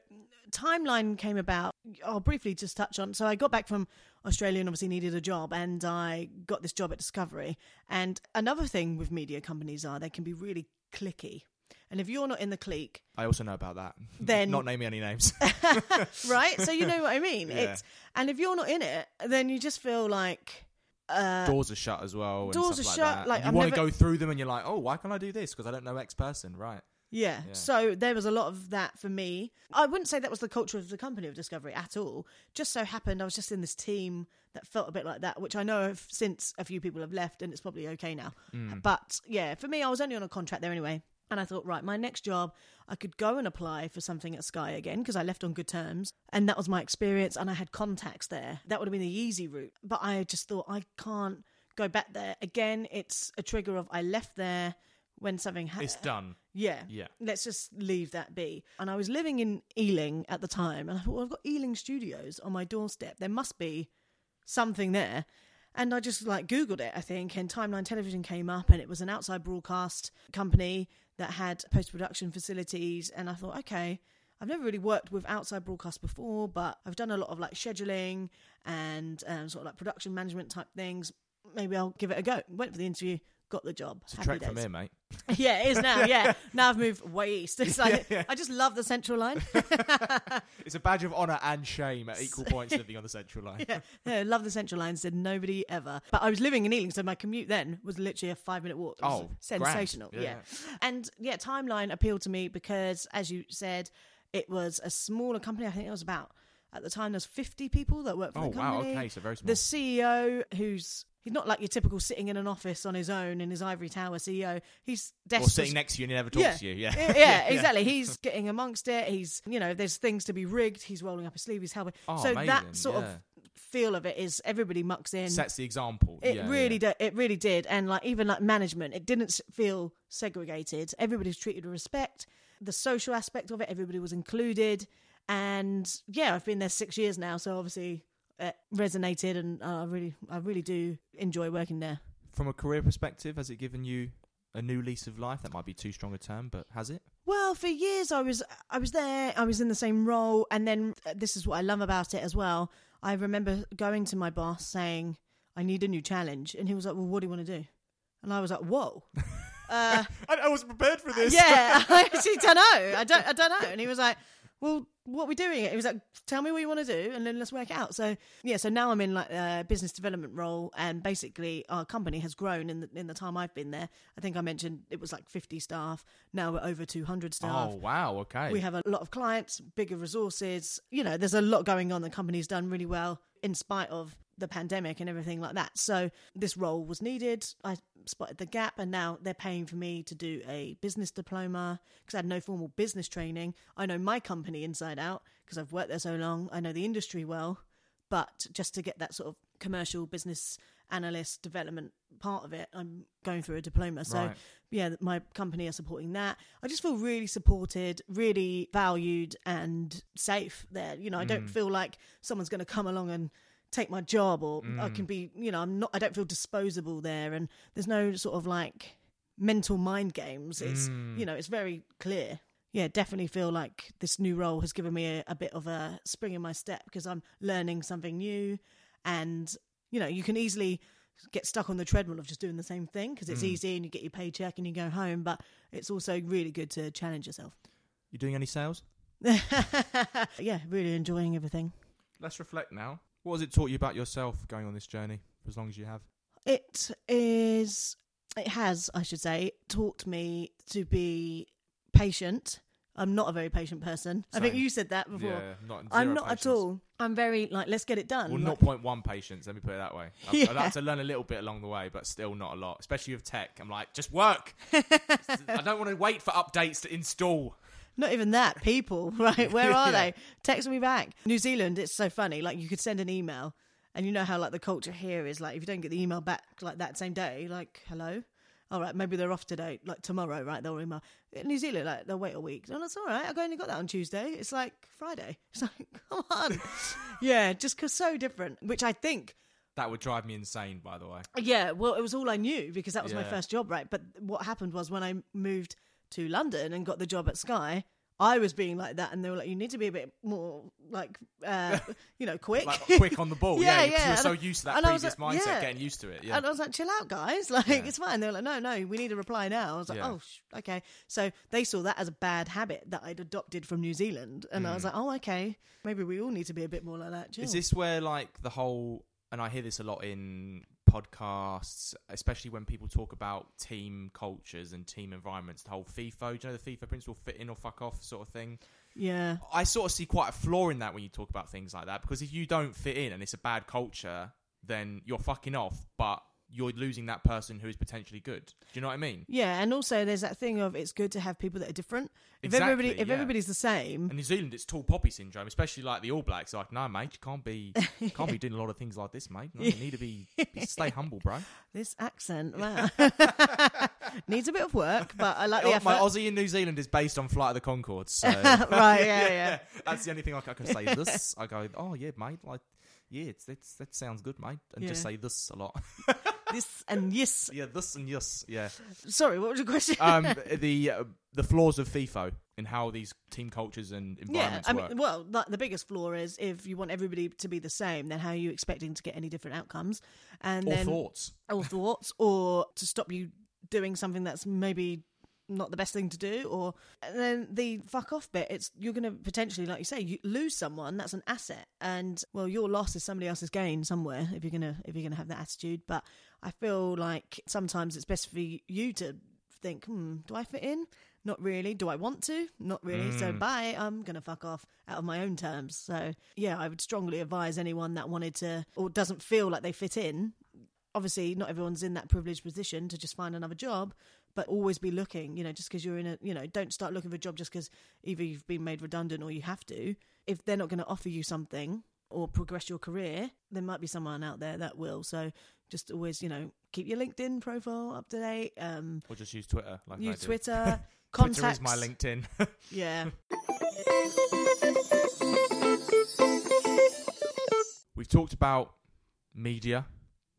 S2: timeline came about. I'll briefly just touch on. So, I got back from Australia and obviously needed a job, and I got this job at Discovery. And another thing with media companies are they can be really clicky. And if you're not in the clique,
S1: I also know about that.
S2: Then-
S1: not naming any names.
S2: right? so you know what I mean.
S1: Yeah.
S2: It's and if you're not in it, then you just feel like uh,
S1: doors are shut as well. And
S2: doors are
S1: like
S2: shut,
S1: That.
S2: like,
S1: And you want
S2: never-
S1: to go through them, and you're like, oh, why can't I do this? Because I don't know X person, right?
S2: Yeah.
S1: Yeah.
S2: So there was a lot of that for me. I wouldn't say that was the culture of the company of Discovery at all. Just so happened I was just in this team that felt a bit like that, which I know of since a few people have left and it's probably okay now.
S1: Mm.
S2: But yeah, for me, I was only on a contract there anyway. And I thought, right, my next job, I could go and apply for something at Sky again because I left on good terms. And that was my experience. And I had contacts there. That would have been the easy route. But I just thought, I can't go back there. Again, it's a trigger of I left there when something happened.
S1: It's done.
S2: Yeah.
S1: Yeah.
S2: Let's just leave that be. And I was living in Ealing at the time, and I thought, well, I've got Ealing Studios on my doorstep. There must be something there. And I just like Googled it, I think, and Timeline Television came up, and it was an outside broadcast company that had post production facilities. And I thought, okay, I've never really worked with outside broadcast before, but I've done a lot of like scheduling and um, sort of like production management type things. Maybe I'll give it a go. Went for the interview, got the job.
S1: It's a
S2: Happy
S1: trek from here, mate.
S2: Yeah, it is now. Yeah, now I've moved way east. It's like I just love the central line.
S1: It's a badge of honour and shame at equal points living on the central line.
S2: yeah, yeah, love the central line. Said nobody ever. But I was living in Ealing, so my commute then was literally a five minute walk. It was
S1: Oh,
S2: sensational. Yeah.
S1: Yeah.
S2: and yeah, timeline appealed to me because, as you said, it was a smaller company. I think it was about at the time there's 50 people that worked for
S1: Oh
S2: the
S1: wow,
S2: company.
S1: okay, so very small.
S2: The CEO, who's he's not like your typical sitting in an office on his own in his ivory tower CEO. He's desk
S1: or sitting next to you and he never talks
S2: Yeah.
S1: to you. Yeah,
S2: yeah, yeah, exactly. He's getting amongst it. He's, you know, there's things to be rigged. He's rolling up his sleeve. He's helping.
S1: Oh,
S2: so
S1: amazing,
S2: that sort of feel of it is everybody mucks in.
S1: Sets the example.
S2: It
S1: yeah,
S2: really
S1: yeah.
S2: did. It really did. And like even like management, it didn't feel segregated. Everybody was treated with respect. The social aspect of it, everybody was included. And yeah, I've been there six years now, so obviously it resonated, and uh, I really, I really do enjoy working there.
S1: From a career perspective, has it given you a new lease of life? That might be too strong a term, but has it?
S2: Well, for years I was I was there, I was in the same role, and then uh, this is what I love about it as well. I remember going to my boss saying, "I need a new challenge," and he was like, "Well, what do you want to do?" And I was like, "Whoa." Uh,
S1: I, I wasn't prepared for this.
S2: yeah, I actually don't know. I don't. I don't know. And he was like, "Well, what we're we doing?" It was like, "Tell me what you want to do, and then let's work it out." So yeah, so now I'm in like a business development role, and basically our company has grown in the in the time I've been there. I think I mentioned it was like 50 staff. Now we're over 200 staff.
S1: Oh wow. Okay.
S2: We have a lot of clients, bigger resources. You know, there's a lot going on. The company's done really well in spite of the pandemic and everything like that. So this role was needed. I spotted the gap, and now they're paying for me to do a business diploma because I had no formal business training. I know my company inside out because I've worked there so long. I know the industry well, but just to get that sort of commercial business analyst development part of it, I'm going through a diploma. So
S1: Right.
S2: yeah, my company are supporting that. I just feel really supported, really valued, and safe there. You know, I
S1: Mm.
S2: don't feel like someone's going to come along and take my job, or
S1: Mm.
S2: I can be, you know, I'm not. I don't feel disposable there, and there's no sort of like mental mind games. It's
S1: Mm.
S2: you know, it's very clear. Yeah, definitely feel like this new role has given me a, a bit of a spring in my step because I'm learning something new, and you know, you can easily get stuck on the treadmill of just doing the same thing because it's
S1: Mm.
S2: easy and you get your paycheck and you go home. But it's also really good to challenge yourself.
S1: You doing any sales?
S2: yeah, really enjoying everything.
S1: Let's reflect now. What has it taught you about yourself going on this journey for as long as you have?
S2: It is, it has, I should say, taught me to be patient. I'm not a very patient person. I think you said that before.
S1: Yeah, not
S2: I'm not at all. I'm very like, let's get it done.
S1: Well,
S2: Like-
S1: 0.1 patience, let me put it that way. I've,
S2: Yeah.
S1: I've had to learn a little bit along the way, but still not a lot, especially with tech. I'm like, just work. I don't want to wait for updates to install.
S2: Not even that. People, right? Where are
S1: Yeah.
S2: they? Text me back. New Zealand, it's so funny. Like you could send an email, and you know how like the culture here is like if you don't get the email back like that same day, like hello. All right, maybe they're off today, like tomorrow, right? They'll email. In New Zealand, like they'll wait a week. And that's all right. I only got that on Tuesday. It's like Friday. It's like, come on. yeah, just cause so different. Which I think
S1: That would drive me insane, by the way.
S2: yeah, well, it was all I knew because that was my first job, right? But what happened was when I moved to London and got the job at Sky, I was being like that, and they were like, "You need to be a bit more like, uh, you know, quick,
S1: Like quick on the ball,
S2: Yeah,
S1: yeah. because
S2: yeah,
S1: You're so used to that
S2: and
S1: previous
S2: like,
S1: mindset,
S2: yeah.
S1: getting used to it. Yeah.
S2: And I was like, chill out, guys. Like,
S1: Yeah.
S2: it's fine. They were like, no, no, we need a reply now. I was like, oh, sh- okay. So they saw that as a bad habit that I'd adopted from New Zealand. And I was like, oh, okay. Maybe we all need to be a bit more like that.
S1: Mm. Is this where like the whole and I hear this a lot in podcasts, especially when people talk about team cultures and team environments, the whole FIFO, do you know the FIFO principle fit in or fuck off sort of thing?
S2: yeah.
S1: I sort of see quite a flaw in that when you talk about things like that because if you don't fit in and it's a bad culture, then you're fucking off, but you're losing that person who is potentially good. Do you know what I mean?
S2: Yeah. And also, there's that thing of it's good to have people that are different. If
S1: Exactly,
S2: everybody, if
S1: yeah.
S2: everybody's the same,
S1: And New Zealand, it's tall poppy syndrome, especially like the All Blacks. Like, no, mate, you can't be, you can't be doing a lot of things like this, mate. No, you need to be, stay humble, bro.
S2: this accent, wow, needs a bit of work, but I like the
S1: Oh, My. Aussie in New Zealand is based on Flight of the Conchords. So.
S2: right? Yeah, yeah.
S1: That's the only thing I can, say. This, I go, oh yeah, mate. Like, yeah, it's, it's that sounds good, mate. And just say this a lot.
S2: This and yes.
S1: yeah, this and yes, yeah.
S2: Sorry, what was your question?
S1: Um, the uh, the flaws of FIFO and how these team cultures and
S2: Yeah,
S1: environments
S2: I
S1: work.
S2: mean, well, like, the biggest flaw is if you want everybody to be the same, then how are you expecting to get any different outcomes? And
S1: or
S2: then
S1: thoughts.
S2: or thoughts, or to stop you doing something that's maybe not the best thing to do, or and then the fuck off bit. It's you're going to potentially, like you say, you lose someone. That's an asset, and well, your loss is somebody else's gain somewhere if you're gonna if you're gonna have that attitude. But I feel like sometimes it's best for you to think, hmm, do I fit in? Not really. Do I want to? Not really. So bye. I'm gonna fuck off out of my own terms. So yeah, I would strongly advise anyone that wanted to or doesn't feel like they fit in. Obviously, not everyone's in that privileged position to just find another job, but always be looking. You know, just because you're in a, you know, don't start looking for a job just because either you've been made redundant or you have to. If they're not going to offer you something or progress your career, there might be someone out there that will. So just always, you know, keep your LinkedIn profile up to date. Um,
S1: Or just use Twitter. Like
S2: use. Twitter.
S1: Twitter is my LinkedIn.
S2: Yeah.
S1: We've talked about media.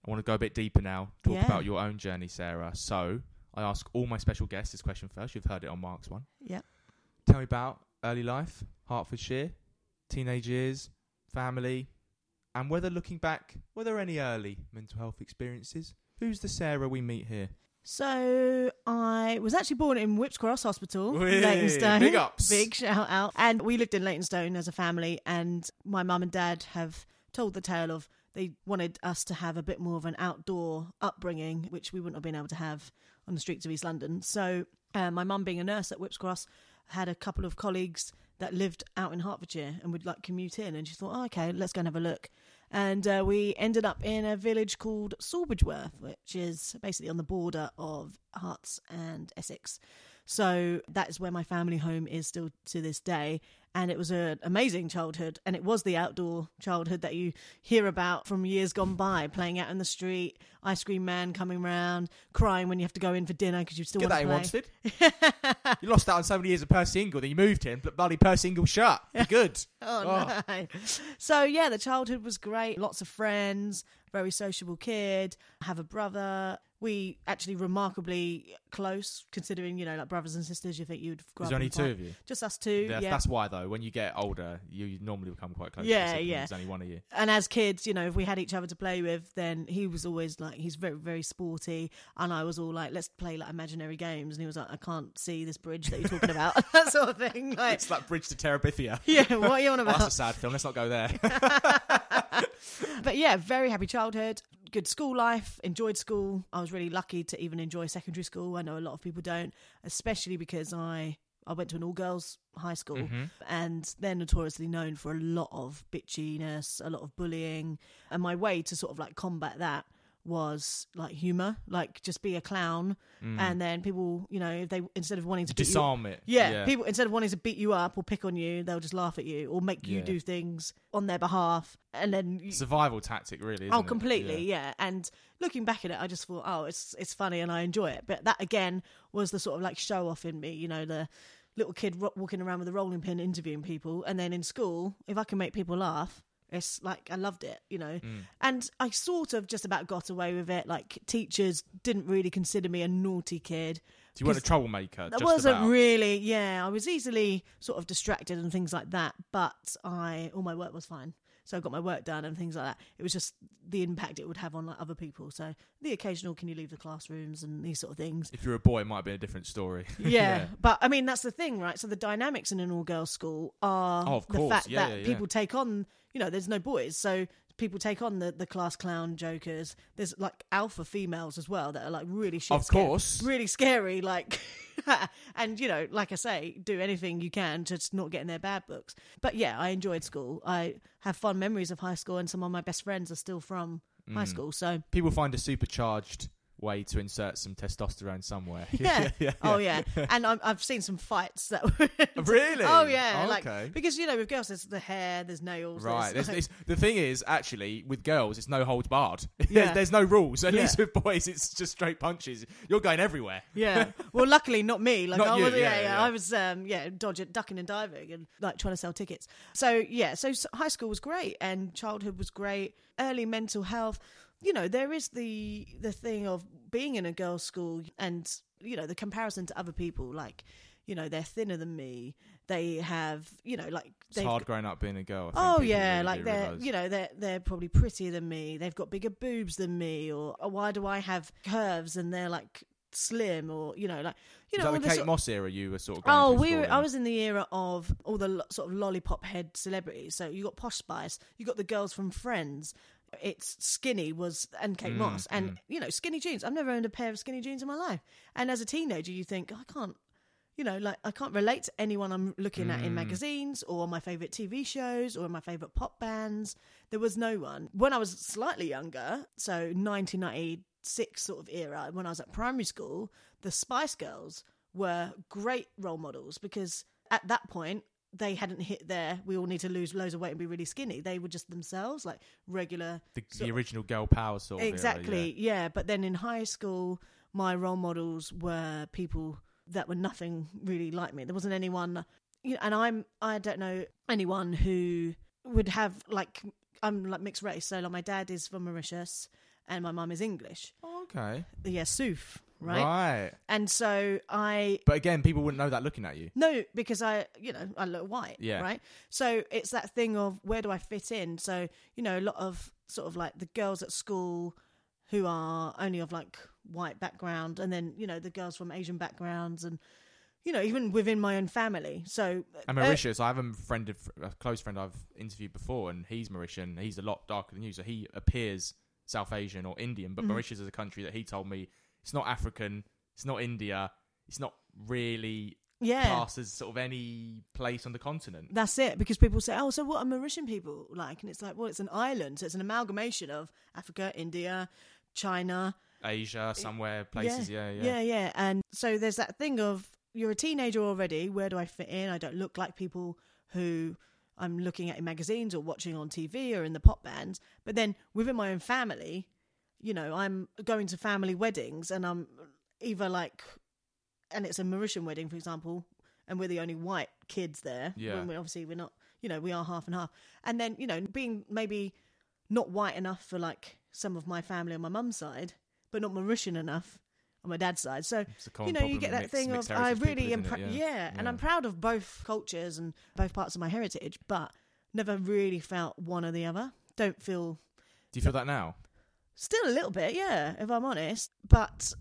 S1: I want to go a bit deeper now. Talk
S2: Yeah.
S1: about your own journey, Sarah. So I ask all my special guests this question first. You've heard it on Mark's one.
S2: Yeah.
S1: Tell me about early life, Hertfordshire, teenage years, family, and whether looking back, were there any early mental health experiences? Who's the Sarah we meet here?
S2: So I was actually born in Whipps Cross Hospital,
S1: Whee!
S2: Leytonstone.
S1: Big ups.
S2: Big shout out. And we lived in Leytonstone as a family, and my mum and dad have told the tale of they wanted us to have a bit more of an outdoor upbringing, which we wouldn't have been able to have on the streets of East London. So uh, my mum, being a nurse at Whipps Cross, had a couple of colleagues that lived out in Hertfordshire and would like commute in, and she thought, oh, okay, let's go and have a look. And uh, we ended up in a village called Sawbridgeworth, which is basically on the border of Herts and Essex. So that is where my family home is still to this day. And it was an amazing childhood. And it was the outdoor childhood that you hear about from years gone by, playing out in the street, ice cream man coming round, crying when you have to go in for dinner because you still
S1: Get
S2: want
S1: that
S2: to play.
S1: Wanstead. you lost out on so many years of Percy Ingle, then you moved here, but bloody Percy Ingle shut. Be good.
S2: Oh, oh, no. So, yeah, the childhood was great. Lots of friends, very sociable kid, have a brother. We actually remarkably close, considering, you know, like brothers and sisters, you think you'd grow
S1: There's
S2: up
S1: only two of you.
S2: Just us two,
S1: That's,
S2: yeah.
S1: that's why, though, when you get older, you normally become quite close.
S2: Yeah, yeah.
S1: There's only one of you.
S2: and as kids, you know, if we had each other to play with, then he was always like, he's very, very sporty. And I was all like, let's play like imaginary games. And he was like, I can't see this bridge that you're talking about. that sort of thing. Like,
S1: It's that bridge to Terabithia.
S2: yeah, what are you on
S1: Well,
S2: about?
S1: that's a sad film. Let's not go there.
S2: But yeah, very happy childhood, good school life, enjoyed school. I was really lucky to even enjoy secondary school. I know a lot of people don't, especially because I I went to an all girls high school
S1: Mm-hmm.
S2: and they're notoriously known for a lot of bitchiness, a lot of bullying. And my way to sort of like combat that was like humor, like just be a clown mm. and then people, you know, if they instead of wanting to beat you
S1: Disarm it.
S2: yeah, people instead of wanting to beat you up or pick on you, they'll just laugh at you or make you
S1: Yeah.
S2: do things on their behalf, and then you,
S1: Survival tactic, really.
S2: Oh, completely,
S1: Yeah.
S2: yeah. And looking back at it, I just thought, oh, it's it's funny and I enjoy it. But that again was the sort of like show off in me, you know, the little kid ro- walking around with a rolling pin interviewing people, and then in school, if I can make people laugh, It's like I loved it, you know.
S1: Mm.
S2: And I sort of just about got away with it. Like teachers didn't really consider me a naughty kid.
S1: So you weren't a troublemaker.
S2: I wasn't
S1: about.
S2: really, yeah. I was easily sort of distracted and things like that, but I all my work was fine. So I got my work done and things like that. It was just the impact it would have on like other people. So the occasional, can you leave the classrooms and these sort of things.
S1: If you're a boy, it might be a different story.
S2: Yeah, but I mean that's the thing, right? So the dynamics in an all-girls school are
S1: Oh,
S2: the fact
S1: Yeah,
S2: that
S1: yeah, yeah.
S2: people take on. You know, there's no boys, so people take on the, the class clown jokers. There's like alpha females as well that are like really shit.
S1: Of
S2: scared-
S1: course.
S2: really scary. Like, and you know, like I say, do anything you can to not get in their bad books. But yeah, I enjoyed school. I have fond memories of high school, and some of my best friends are still from high
S1: Mm.
S2: school. So
S1: People find a supercharged way to insert some testosterone somewhere.
S2: yeah.
S1: yeah,
S2: Oh yeah, and I'm, I've seen some fights that were
S1: Really?
S2: Oh yeah,
S1: Oh,
S2: like
S1: okay.
S2: because you know with girls there's the hair, there's nails,
S1: Right.
S2: There's,
S1: There's,
S2: like-
S1: the thing is, actually, with girls, it's no holds barred.
S2: Yeah.
S1: there's, no rules. At
S2: Yeah.
S1: least with boys, it's just straight punches. You're going everywhere.
S2: yeah. Well, luckily not me. Like
S1: Not
S2: I
S1: you,
S2: was, yeah,
S1: yeah,
S2: yeah,
S1: yeah.
S2: I was, um, yeah, dodging, ducking and diving, and like trying to sell tickets. So yeah, so high school was great, and childhood was great. Early mental health. You know, there is the the thing of being in a girls' school, and you know the comparison to other people. Like, you know, they're thinner than me. They have, you know, like
S1: It's hard growing up being a girl. I think
S2: Oh yeah,
S1: really
S2: like they're
S1: realise.
S2: you know they're they're probably prettier than me. They've got bigger boobs than me, or, why do I have curves and they're like slim, or you know like you know
S1: the Kate
S2: sort-
S1: Moss era you were sort of
S2: Oh, we were. I was in the era of all the lo- sort of lollipop head celebrities. So you got Posh Spice, you got the girls from Friends. It's Skinny was and Kate
S1: Mm,
S2: Moss, and you know skinny jeans. I've never owned a pair of skinny jeans in my life. And as a teenager, you think I can't, you know, like I can't relate to anyone I'm looking at in
S1: Mm.
S2: magazines or my favorite TV shows or my favorite pop bands. There was no one when I was slightly younger. So 1996 sort of era when I was at primary school. The Spice Girls were great role models because at that point they hadn't hit their we all need to lose loads of weight and be really skinny. They were just themselves, like regular
S1: the, the original girl power sort era,
S2: exactly yeah. but then in high school my role models were people that were nothing really like me there wasn't anyone you know, and i'm i don't know anyone who would have like i'm like mixed race so like my dad is from mauritius and my mum is english
S1: Oh, okay.
S2: yeah suf right?
S1: Right.
S2: and so i
S1: But again, people wouldn't know that looking at you.
S2: no, because I, you know, I look white.
S1: Yeah.
S2: Right. So it's that thing of where do I fit in? So, you know, a lot of sort of like the girls at school who are only of like white background and then, you know, the girls from Asian backgrounds and, you know, even within my own family. So,
S1: I'm
S2: uh,
S1: Mauritius. I have a friend, of, a close friend I've interviewed before, and he's Mauritian. He's a lot darker than you, so he appears South Asian or Indian. But
S2: Mhm.
S1: Mauritius is a country that he told me it's not African, it's not India, it's not really
S2: yeah.
S1: classed as sort of any place on the continent.
S2: That's it, because people say, "Oh, so what are Mauritian people like?" And it's like, well, it's an island, so it's an amalgamation of Africa, India, China,
S1: Asia, somewhere, places, yeah, yeah.
S2: yeah, yeah. And so there's that thing of you're a teenager already. Where do I fit in? I don't look like people who I'm looking at in magazines or watching on TV or in the pop bands. But then within my own family, you know, I'm going to family weddings and I'm either like, and it's a Mauritian wedding, for example, and we're the only white kids there.
S1: Yeah.
S2: When we obviously we're not, you know, we are half and half. And then, you know, being maybe not white enough for like some of my family on my mum's side, but not Mauritian enough on my dad's side. So
S1: It's a common
S2: you know, you get that
S1: mixed-
S2: thing
S1: mixed
S2: of I really am, pr-
S1: it?
S2: yeah. and I'm proud of both cultures and both parts of my heritage, but never really felt one or the other. Don't feel
S1: Do you feel that now?
S2: Still a little bit, yeah, if I'm honest. But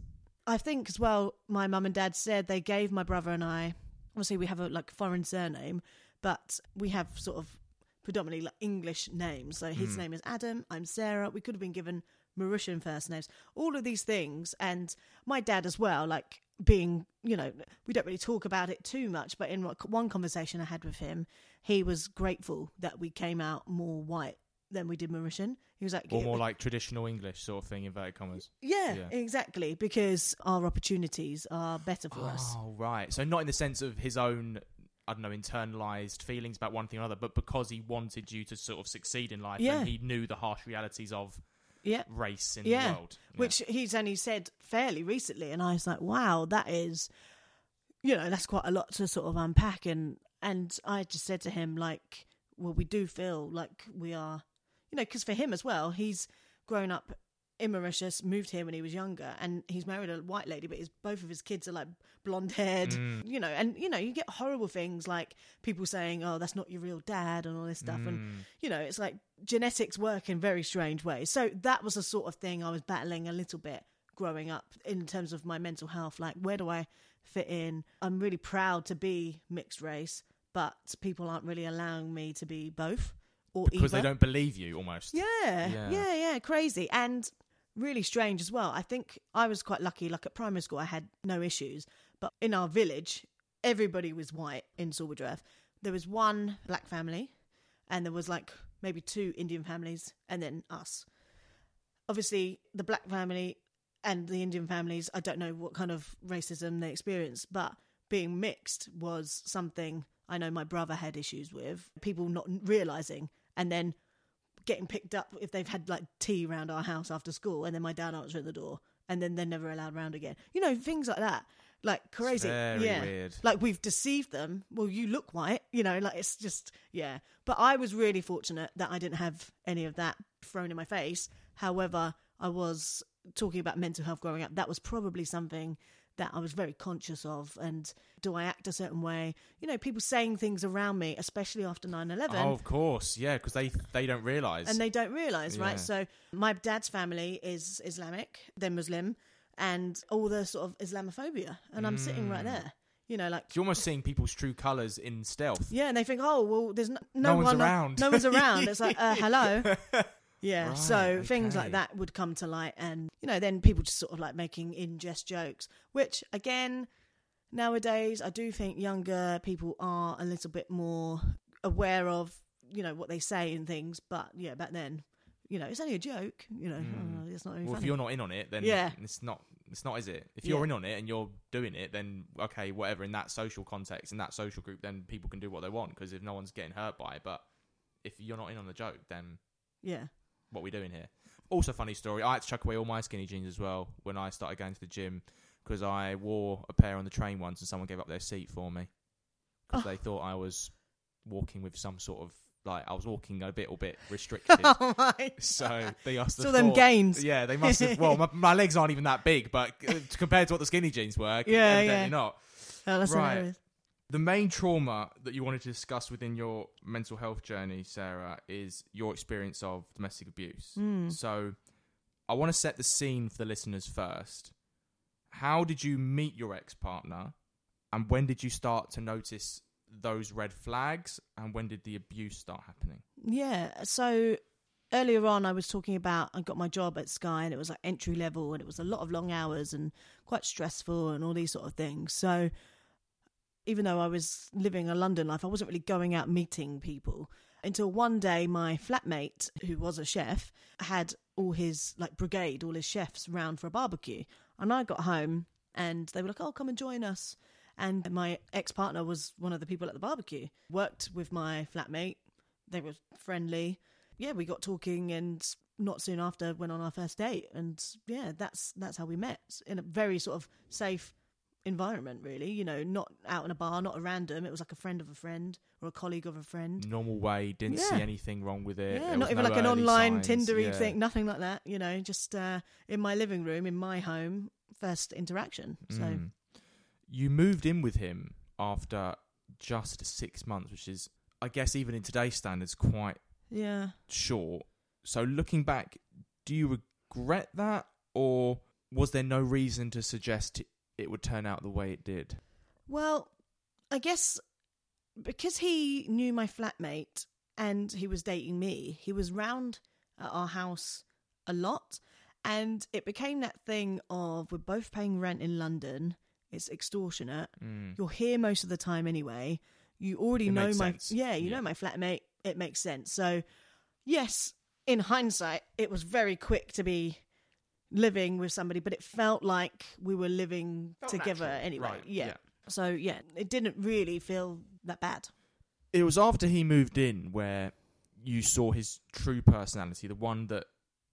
S2: I think as well, my mum and dad said they gave my brother and I. Obviously, we have a like foreign surname, but we have sort of predominantly like English names. So his
S1: Mm.
S2: name is Adam. I'm Sarah. We could have been given Mauritian first names. All of these things, and my dad as well. Like being, you know, we don't really talk about it too much, but in one conversation I had with him, he was grateful that we came out more white than we did Mauritian. He was like,
S1: Or more like traditional English sort of thing, inverted commas?
S2: yeah,
S1: Yeah.
S2: exactly. Because our opportunities are better for us.
S1: Oh, right. So not in the sense of his own, I don't know, internalized feelings about one thing or another, but because he wanted you to sort of succeed in life
S2: Yeah.
S1: and he knew the harsh realities of
S2: Yeah.
S1: race in
S2: Yeah.
S1: the world. Yeah.
S2: Which he's only said fairly recently. And I was like, wow, that is, you know, that's quite a lot to sort of unpack. And, and I just said to him, like, well, we do feel like we are, you know, because for him as well, he's grown up in Mauritius, moved here when he was younger, and he's married a white lady, but his both of his kids are like blonde haired,
S1: Mm.
S2: you know, and you know, you get horrible things like people saying, "Oh, that's not your real dad," and all this stuff, and
S1: Mm.
S2: you know, it's like genetics work in very strange ways. So that was the sort of thing I was battling a little bit growing up in terms of my mental health. Like, where do I fit in? I'm really proud to be mixed race, but people aren't really allowing me to be both or
S1: because
S2: either.
S1: they don't believe you almost.
S2: Yeah,
S1: Yeah.
S2: yeah, yeah, crazy and really strange as well. I think I was quite lucky. Like at primary school, I had no issues, but in our village, everybody was white in Sawbridgeworth. There was one black family, and there was like maybe two Indian families, and then us. Obviously, the black family and the Indian families, I don't know what kind of racism they experienced, but being mixed was something I know my brother had issues with. People not realizing, and then getting picked up if they've had like tea around our house after school, and then my dad answering the door, and then they're never allowed round again. You know, things like that, like crazy. yeah,
S1: weird.
S2: like we've deceived them. Well, you look white, you know, like it's just yeah. But I was really fortunate that I didn't have any of that thrown in my face. However, I was talking about mental health growing up. That was probably something that I was very conscious of. And do I act a certain way? You know, people saying things around me, especially after 9 11
S1: Oh, of course, yeah, because they they don't realise.
S2: and they don't realize
S1: Yeah.
S2: right so my dad's family is islamic they're muslim and all the sort of islamophobia and i'm sitting
S1: Mm.
S2: right there you know like
S1: You're almost seeing people's true colours in stealth.
S2: yeah and they think oh well there's no, no,
S1: No one's
S2: one
S1: around.
S2: no one's around it's like uh, hello yeah
S1: Right,
S2: so things like that would come to light and you know then people just sort of like making in jest jokes which again nowadays i do think younger people are a little bit more aware of you know what they say and things but yeah back then you know it's only a joke you know
S1: Mm.
S2: oh, it's not really
S1: Well, if you're not in on it, then
S2: Yeah.
S1: it's not. It's not, is it? If you're
S2: Yeah.
S1: in on it and you're doing it, then okay, whatever. In that social context, in that social group, then people can do what they want because if no one's getting hurt by it. But if you're not in on the joke, then
S2: yeah
S1: what are we doing here? Also, funny story. I had to chuck away all my skinny jeans as well when I started going to the gym because I wore a pair on the train once and someone gave up their seat for me because
S2: Oh.
S1: they thought I was walking with some sort of like I was walking a bit, a bit restricted.
S2: oh my
S1: so they asked
S2: Saw them gains.
S1: Yeah, they must have. Well, my, my legs aren't even that big, but uh, compared to what the skinny jeans were,
S2: Yeah,
S1: evidently
S2: yeah.
S1: not.
S2: oh, that's
S1: Right.
S2: hilarious.
S1: The main trauma that you wanted to discuss within your mental health journey, Sarah, is your experience of domestic abuse.
S2: Mm.
S1: So, I want to set the scene for the listeners first. How did you meet your ex partner, and when did you start to notice those red flags, and when did the abuse start happening?
S2: Yeah. So earlier on, I was talking about I got my job at Sky and it was like entry level and it was a lot of long hours and quite stressful and all these sort of things. So even though I was living a London life, I wasn't really going out meeting people until one day my flatmate, who was a chef, had all his like brigade, all his chefs round for a barbecue. And I got home and they were like, "Oh, come and join us." And my ex partner was one of the people at the barbecue. Worked with my flatmate. They were friendly. Yeah, we got talking, and not soon after went on our first date. And yeah, that's that's how we met in a very sort of safe environment. Really, you know, not out in a bar, not a random. It was like a friend of a friend or a colleague of a friend.
S1: Normal way, didn't
S2: Yeah.
S1: see anything wrong with it.
S2: Yeah,
S1: there
S2: not even
S1: no
S2: like an online
S1: signs,
S2: Tindery
S1: yeah.
S2: thing, nothing like that. You know, just uh, in my living room, in my home, first interaction. So
S1: Mm. You moved in with him after just six months, which is, I guess, even in today's standards, quite
S2: yeah,
S1: short. So looking back, do you regret that, or was there no reason to suggest it would turn out the way it did?
S2: Well, I guess because he knew my flatmate and he was dating me, he was round at our house a lot. And it became that thing of we're both paying rent in London. It's extortionate.
S1: Mm.
S2: You're here most of the time anyway. You already
S1: It
S2: know my
S1: sense.
S2: yeah, you
S1: Yeah.
S2: know my flatmate. It makes sense. So, yes, in hindsight, it was very quick to be living with somebody, but it felt like we were living
S1: Felt
S2: together
S1: natural.
S2: anyway.
S1: Right,
S2: yeah.
S1: yeah.
S2: So yeah, it didn't really feel that bad.
S1: It was after he moved in where you saw his true personality, the one that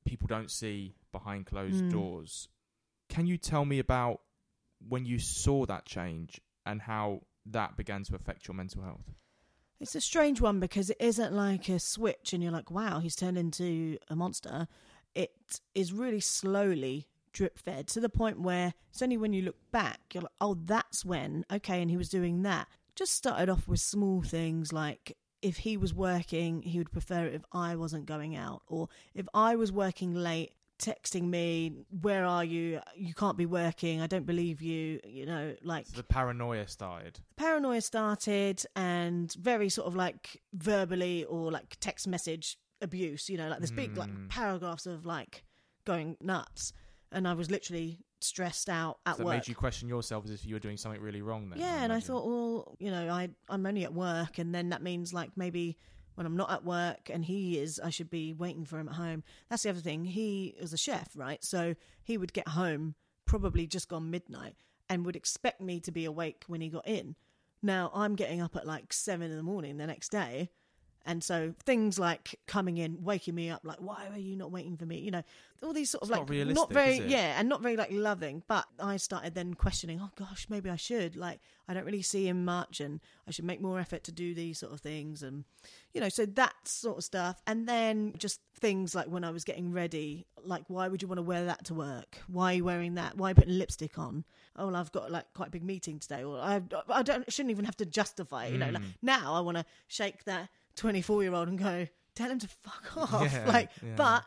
S1: people don't see behind closed
S2: Mm.
S1: doors. Can you tell me about when you saw that change and how that began to affect your mental health?
S2: It's a strange one because it isn't like a switch and you're like, wow, he's turned into a monster. Is really slowly drip fed to the point where it's only when you look back, you're like, oh, that's when, okay, and he was doing that. Just started off with small things like if he was working, he would prefer it if I wasn't going out, or if I was working late, texting me, "Where are you? You can't be working. I don't believe you." You know, like
S1: So the paranoia started.
S2: The paranoia started, and very sort of like verbally or like text message abuse. You know, like this big like
S1: Mm.
S2: paragraphs of like going nuts, and I was literally stressed out at
S1: So that
S2: work.
S1: made you question yourself as if you were doing something really wrong. Then
S2: Yeah, and I thought, well, you know, I I'm only at work, and then that means like maybe when I'm not at work and he is, I should be waiting for him at home. That's the other thing. He is a chef, right? So he would get home probably just gone midnight and would expect me to be awake when he got in. Now I'm getting up at like seven in the morning the next day. And so things like coming in, waking me up, like, why are you not waiting for me? You know, all these sort of
S1: It's not
S2: like
S1: realistic,
S2: very, yeah, and not very like loving. But I started then questioning, oh gosh, maybe I should. Like, I don't really see him much, and I should make more effort to do these sort of things, and you know, so that sort of stuff. And then just things like when I was getting ready, like, why would you want to wear that to work? Why are you wearing that? Why are you putting lipstick on? Oh, well, I've got like quite a big meeting today, or I, I don't shouldn't even have to justify. It, you know, like,
S1: Mm.
S2: now I want to shake that twenty-four-year-old and go, tell him to fuck off.
S1: Yeah,
S2: like,
S1: yeah.
S2: but.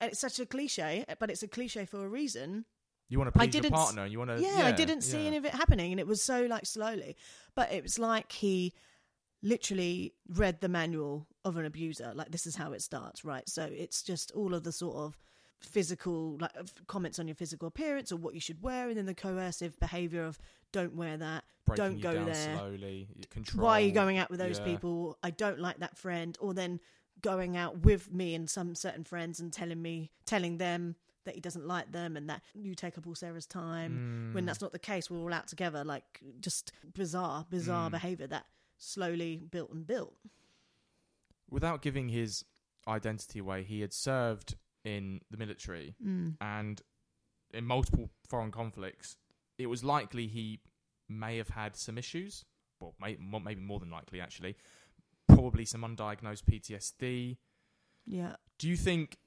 S2: And it's such a cliche, but it's a cliche for a reason.
S1: you want to
S2: I
S1: please your
S2: didn't s-
S1: partner, you want to.
S2: Yeah, I didn't see any of it happening, and it was so like slowly. But it was like he literally read the manual of an abuser. Like this is how it starts, right? So it's just all of the sort of physical like comments on your physical appearance or what you should wear, and then the coercive behavior of don't wear that,
S1: Breaking
S2: don't go
S1: down
S2: there.
S1: slowly. Control.
S2: Why are you going out with those
S1: Yeah.
S2: people? I don't like that friend. Or then going out with me and some certain friends and telling me, telling them that he doesn't like them and that you take up all Sarah's time
S1: Mm.
S2: when that's not the case. We're all out together. Like just bizarre, bizarre
S1: Mm.
S2: behavior that slowly built and built.
S1: Without giving his identity away, he had served in the military
S2: Mm.
S1: and in multiple foreign conflicts. It was likely he may have had some issues. Well, may, maybe more than likely, actually. Probably some undiagnosed PTSD.
S2: Yeah.
S1: Do you think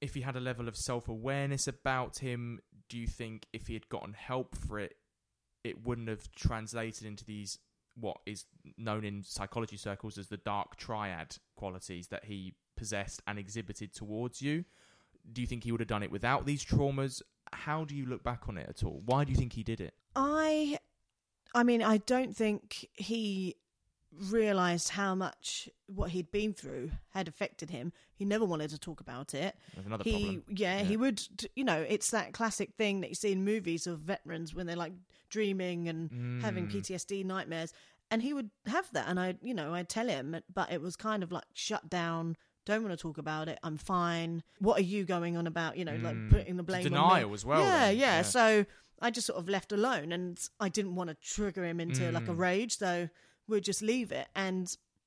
S1: if he had a level of self awareness about him, do you think if he had gotten help for it, it wouldn't have translated into these what is known in psychology circles as the dark triad qualities that he possessed and exhibited towards you? Do you think he would have done it without these traumas? How do you look back on it at all? Why do you think he did it?
S2: I, I mean, I don't think he realized how much what he'd been through had affected him. He never wanted to talk about it.
S1: That's another
S2: he
S1: problem.
S2: yeah,
S1: Yeah.
S2: he would you know it's that classic thing that you see in movies of veterans when they're like dreaming and having
S1: Mm.
S2: PTSD nightmares and he would have that and I you know I'd tell him but it was kind of like shut down don't want to talk about it I'm fine what are you going on about you know like
S1: Mm.
S2: putting the blame on
S1: denial as well,
S2: yeah, yeah
S1: Yeah.
S2: so I just sort of left alone and I didn't want to trigger him into like a
S1: Mm.
S2: rage so we'd just leave it and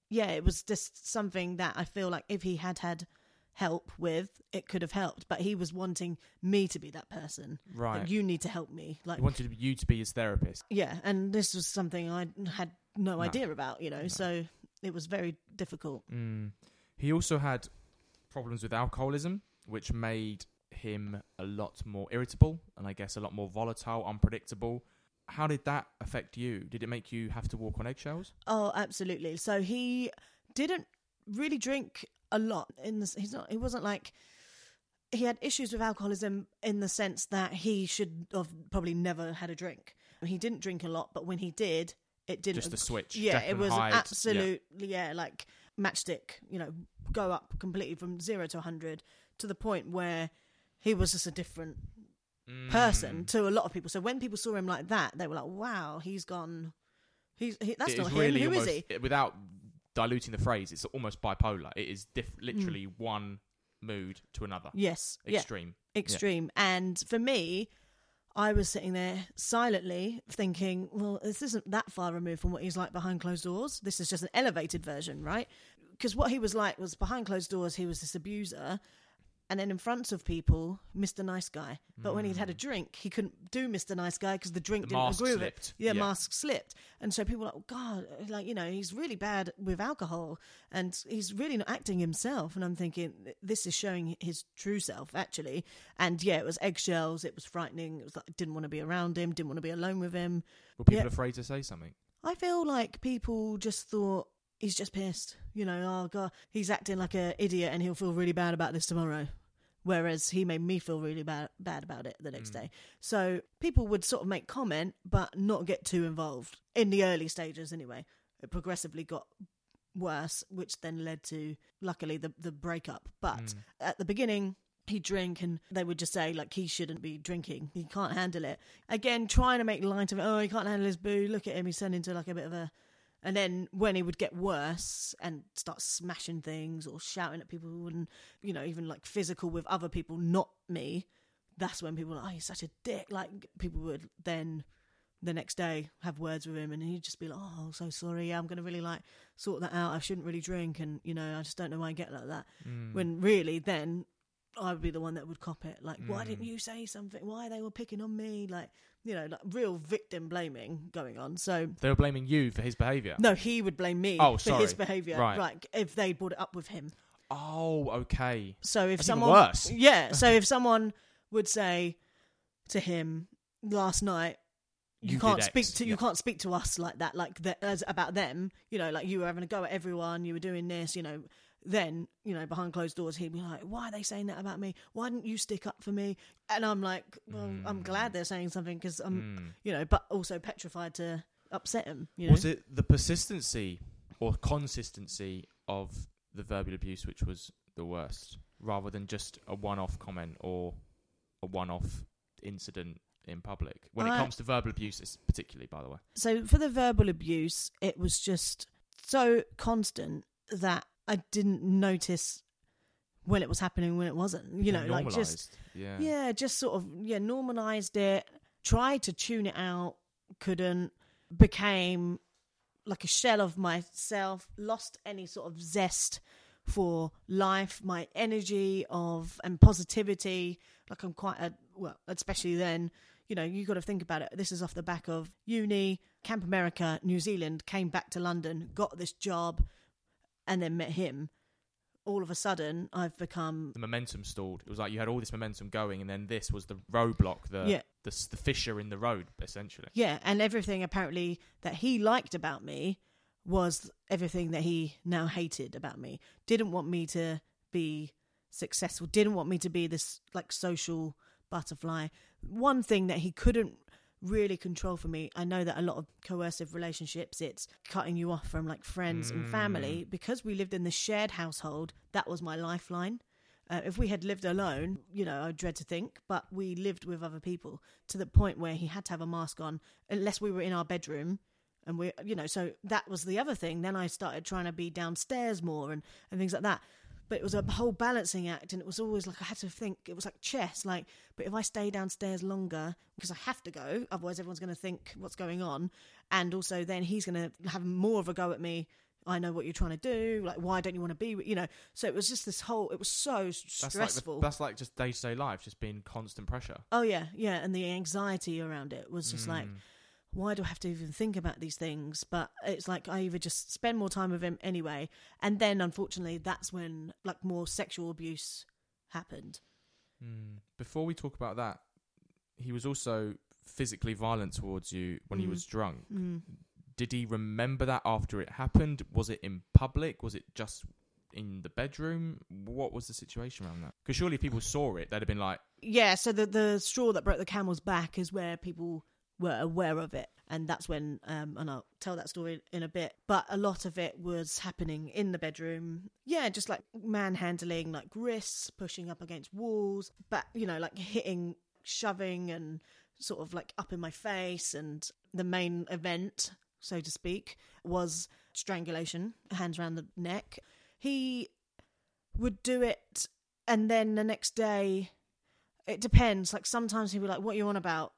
S2: yeah it was just something that I feel like if he had had help with, it could have helped. But he was wanting me to be that person.
S1: Right.
S2: Like, you need to help me. Like,
S1: he wanted you to be his therapist.
S2: yeah. And this was something I had no,
S1: No.
S2: idea about, you know, so it was very difficult.
S1: Mm. He also had problems with alcoholism, which made him a lot more irritable and I guess a lot more volatile, unpredictable. How did that affect you? Did it make you have to walk on eggshells?
S2: Oh, absolutely. So he didn't really drink a lot. In this, he's not. He wasn't like he had issues with alcoholism in the sense that he should have probably never had a drink. He didn't drink a lot, but when he did, it didn't.
S1: Just the switch.
S2: Yeah, it was
S1: Hyde, yeah.
S2: absolutely yeah. like matchstick. You know, go up completely from zero to hundred to the point where he was just a different person
S1: Mm.
S2: to a lot of people. So when people saw him like that, they were like, "Wow, he's gone." He's he, that's
S1: It
S2: not him.
S1: really
S2: Who is
S1: almost,
S2: he?
S1: Without diluting the phrase, it's almost bipolar. It is diff-
S2: Mm.
S1: literally one mood to another.
S2: Yes, yeah,
S1: Extreme.
S2: extreme. And for me, I was sitting there silently thinking, well, this isn't that far removed from what he's like behind closed doors. This is just an elevated version, right? Because what he was like was behind closed doors, he was this abuser. And then in front of people, Mr. Nice Guy. But when he'd had a hmm. drink, he couldn't do Mr. Nice Guy because the drink
S1: The
S2: didn't
S1: mask
S2: agree with
S1: slipped.
S2: it. Yeah,
S1: Yeah.
S2: mask slipped, and so people were like, oh, God, like you know, he's really bad with alcohol, and he's really not acting himself. And I'm thinking this is showing his true self actually. And yeah, it was eggshells. It was frightening. It was like didn't want to be around him. Didn't want to be alone with him.
S1: Were people
S2: Yeah.
S1: afraid to say something?
S2: I feel like people just thought he's just pissed. You know, oh god, he's acting like an idiot, and he'll feel really bad about this tomorrow. Whereas he made me feel really bad bad about it the next mm. day. So people would sort of make comment, but not get too involved in the early stages. Anyway, it progressively got worse, which then led to luckily the the breakup. But mm. at the beginning. He'd drink and they would just say, like, he shouldn't be drinking. He can't handle it. Again, trying to make light of it. Oh, he can't handle his boo. Look at him. He's turned into like a bit of a and then when he would get worse and start smashing things or shouting at people and, you know, even like physical with other people, not me, that's when people were like, oh, he's such a dick. Like people would then the next day have words with him and he'd just be like, oh, so sorry. Yeah, I'm going to really like sort that out. I shouldn't really drink. And, you know, I just don't know why I get like that. Mm. When really then I would be the one that would cop it. Like, why mm. didn't you say something? Why they were picking on me? Like, you know, like real victim blaming going on. So
S1: They were blaming you for his behaviour.
S2: no, he would blame me
S1: Oh,
S2: for his behaviour.
S1: Right.
S2: Like if they brought it up with him.
S1: Oh, okay.
S2: So if
S1: That's even
S2: someone
S1: worse.
S2: Yeah. So if someone would say to him last night, you,
S1: You
S2: can't speak
S1: X.
S2: to you
S1: Yeah.
S2: can't speak to us like that, like that as about them, you know, like you were having a go at everyone, you were doing this, you know, then, you know, behind closed doors he'd be like, Why are they saying that about me? Why didn't you stick up for me? And I'm like, Well,
S1: Hmm.
S2: I'm glad they're saying something because I'm you know, but also petrified to upset him. You know?
S1: Was it the persistency or consistency of the verbal abuse which was the worst, rather than just a one-off comment or a one-off incident in public? When it comes to verbal abuse, particularly, by the way.
S2: so for the verbal abuse, it was just so constant that I didn't notice when it was happening when it wasn't. You know, like just
S1: yeah,
S2: yeah, just sort of yeah, normalized it. Tried to tune it out, couldn't. Became like a shell of myself. Lost any sort of zest for life, my energy of and positivity. Like I'm quite a well, especially then. You know, you got to think about it. This is off the back of uni, Camp America, New Zealand. Came back to London, got this job, and then met him. All of a sudden, I've become
S1: the momentum stalled. It was like you had all this momentum going, and then this was the roadblock, the
S2: Yeah.
S1: the, the fissure in the road, essentially.
S2: Yeah, and everything apparently that he liked about me was everything that he now hated about me. Didn't want me to be successful, didn't want me to be this like social butterfly. One thing that he couldn't really control for me, I know that a lot of coercive relationships, it's cutting you off from like friends and family. Because we lived in the shared household, that was my lifeline. Uh, if we had lived alone, you know, I dread to think, but we lived with other people to the point where he had to have a mask on unless we were in our bedroom. And we, you know, so that was the other thing. Then I started trying to be downstairs more and, and things like that. But it was a whole balancing act. And it was always like I had to think, it was like chess. Like, but if I stay downstairs longer, because I have to go, otherwise everyone's going to think what's going on. And also then he's going to have more of a go at me. I know what you're trying to do. Like, why don't you want to be, with-" you know? So it was just this whole, it was so
S1: That's
S2: stressful.
S1: like the, that's like just day to day life, just being constant pressure.
S2: Oh yeah, yeah, and the anxiety around it was just like, mm. Why do I have to even think about these things? But it's like I either just spend more time with him anyway, and then unfortunately, that's when like more sexual abuse happened. Mm.
S1: Before we talk about that, he was also physically violent towards you when he was drunk. Did he remember that after it happened? Was it in public? Was it just in the bedroom? What was the situation around that? Because surely if people saw it, they'd have been like,
S2: Yeah, so the the straw that broke the camel's back is where people were aware of it, and that's when um and I'll tell that story in a bit. But a lot of it was happening in the bedroom. Yeah, just like manhandling, like wrists pushing up against walls, but you know, like hitting, shoving, and sort of like up in my face. And the main event, so to speak, was strangulation, hands around the neck. He would do it, and then the next day it depends. Like sometimes he'd be like, "What are you on about?"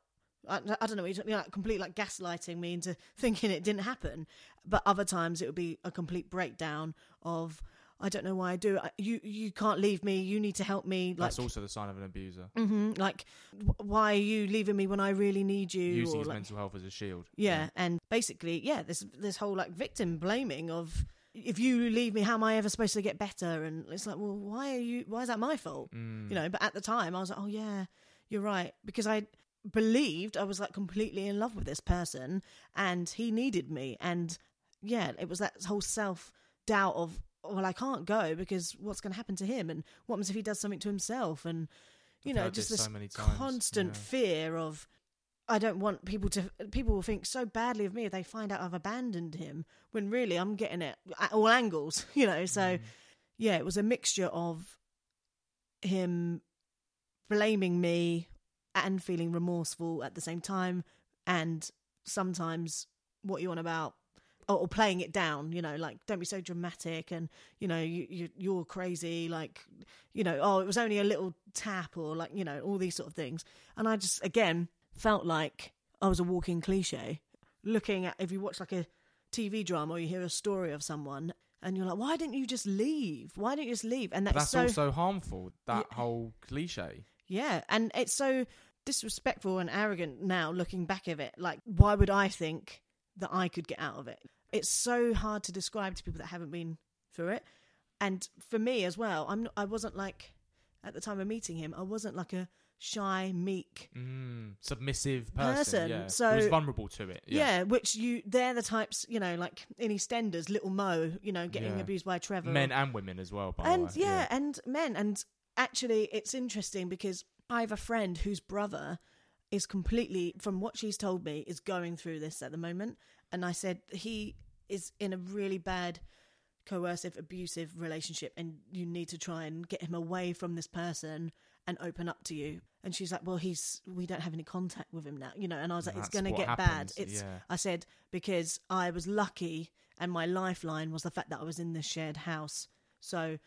S2: I, I don't know. You know, like, complete like gaslighting me into thinking it didn't happen. But other times it would be a complete breakdown of, I don't know why I do. it. You you can't leave me. You need to help me. Like
S1: That's also the sign of an abuser.
S2: mhm, like "Wh- why are you leaving me when I really need you?
S1: Using
S2: or
S1: his
S2: like,
S1: mental health as a shield.
S2: yeah, and basically, yeah, this this whole like victim blaming of if you leave me, how am I ever supposed to get better? And it's like, well, why are you? Why is that my fault?
S1: Mm.
S2: You know. But at the time, I was like, oh yeah, you're right, because I believed I was like completely in love with this person, and he needed me, and yeah, it was that whole self doubt of well, I can't go because what's going to happen to him, and what happens if he does something to himself, and you
S1: I've
S2: know, just
S1: this
S2: this
S1: so
S2: constant
S1: yeah.
S2: fear of I don't want people to. People will think so badly of me if they find out I've abandoned him. When really I'm getting it at all angles, you know. So
S1: Mm.
S2: yeah, it was a mixture of him blaming me and feeling remorseful at the same time, and sometimes what you want about. Or, or playing it down, you know, like don't be so dramatic, and you know you, you you're crazy, like you know, oh it was only a little tap, or like you know all these sort of things. And I just again felt like I was a walking cliche. Looking at if you watch like a TV drama or you hear a story of someone and you're like, why didn't you just leave? Why didn't you just leave? And that's,
S1: that's
S2: so
S1: also harmful. That whole cliche.
S2: Yeah, and it's so disrespectful and arrogant now looking back of it. Like, why would I think that I could get out of it? It's so hard to describe to people that haven't been through it. And for me as well, I'm not, I wasn't like at the time of meeting him, I wasn't like a shy, meek
S1: Mm. Submissive person.
S2: Person,
S1: Yeah.
S2: so-
S1: was vulnerable to it.
S2: Yeah.
S1: Yeah.
S2: which you they're the types, you know, like in EastEnders, little Mo, you know, getting
S1: Yeah.
S2: abused by Trevor.
S1: Men and women as well. By
S2: and
S1: the way.
S2: yeah, and men. And actually it's interesting because I have a friend whose brother is completely from what she's told me is going through this at the moment. And I said he is in a really bad coercive abusive relationship and you need to try and get him away from this person and open up to you and she's like well he's we don't have any contact with him now you know and i was like it's going to get
S1: happens,
S2: bad it's
S1: yeah.
S2: i said because i was lucky and my lifeline was the fact that i was in this shared house so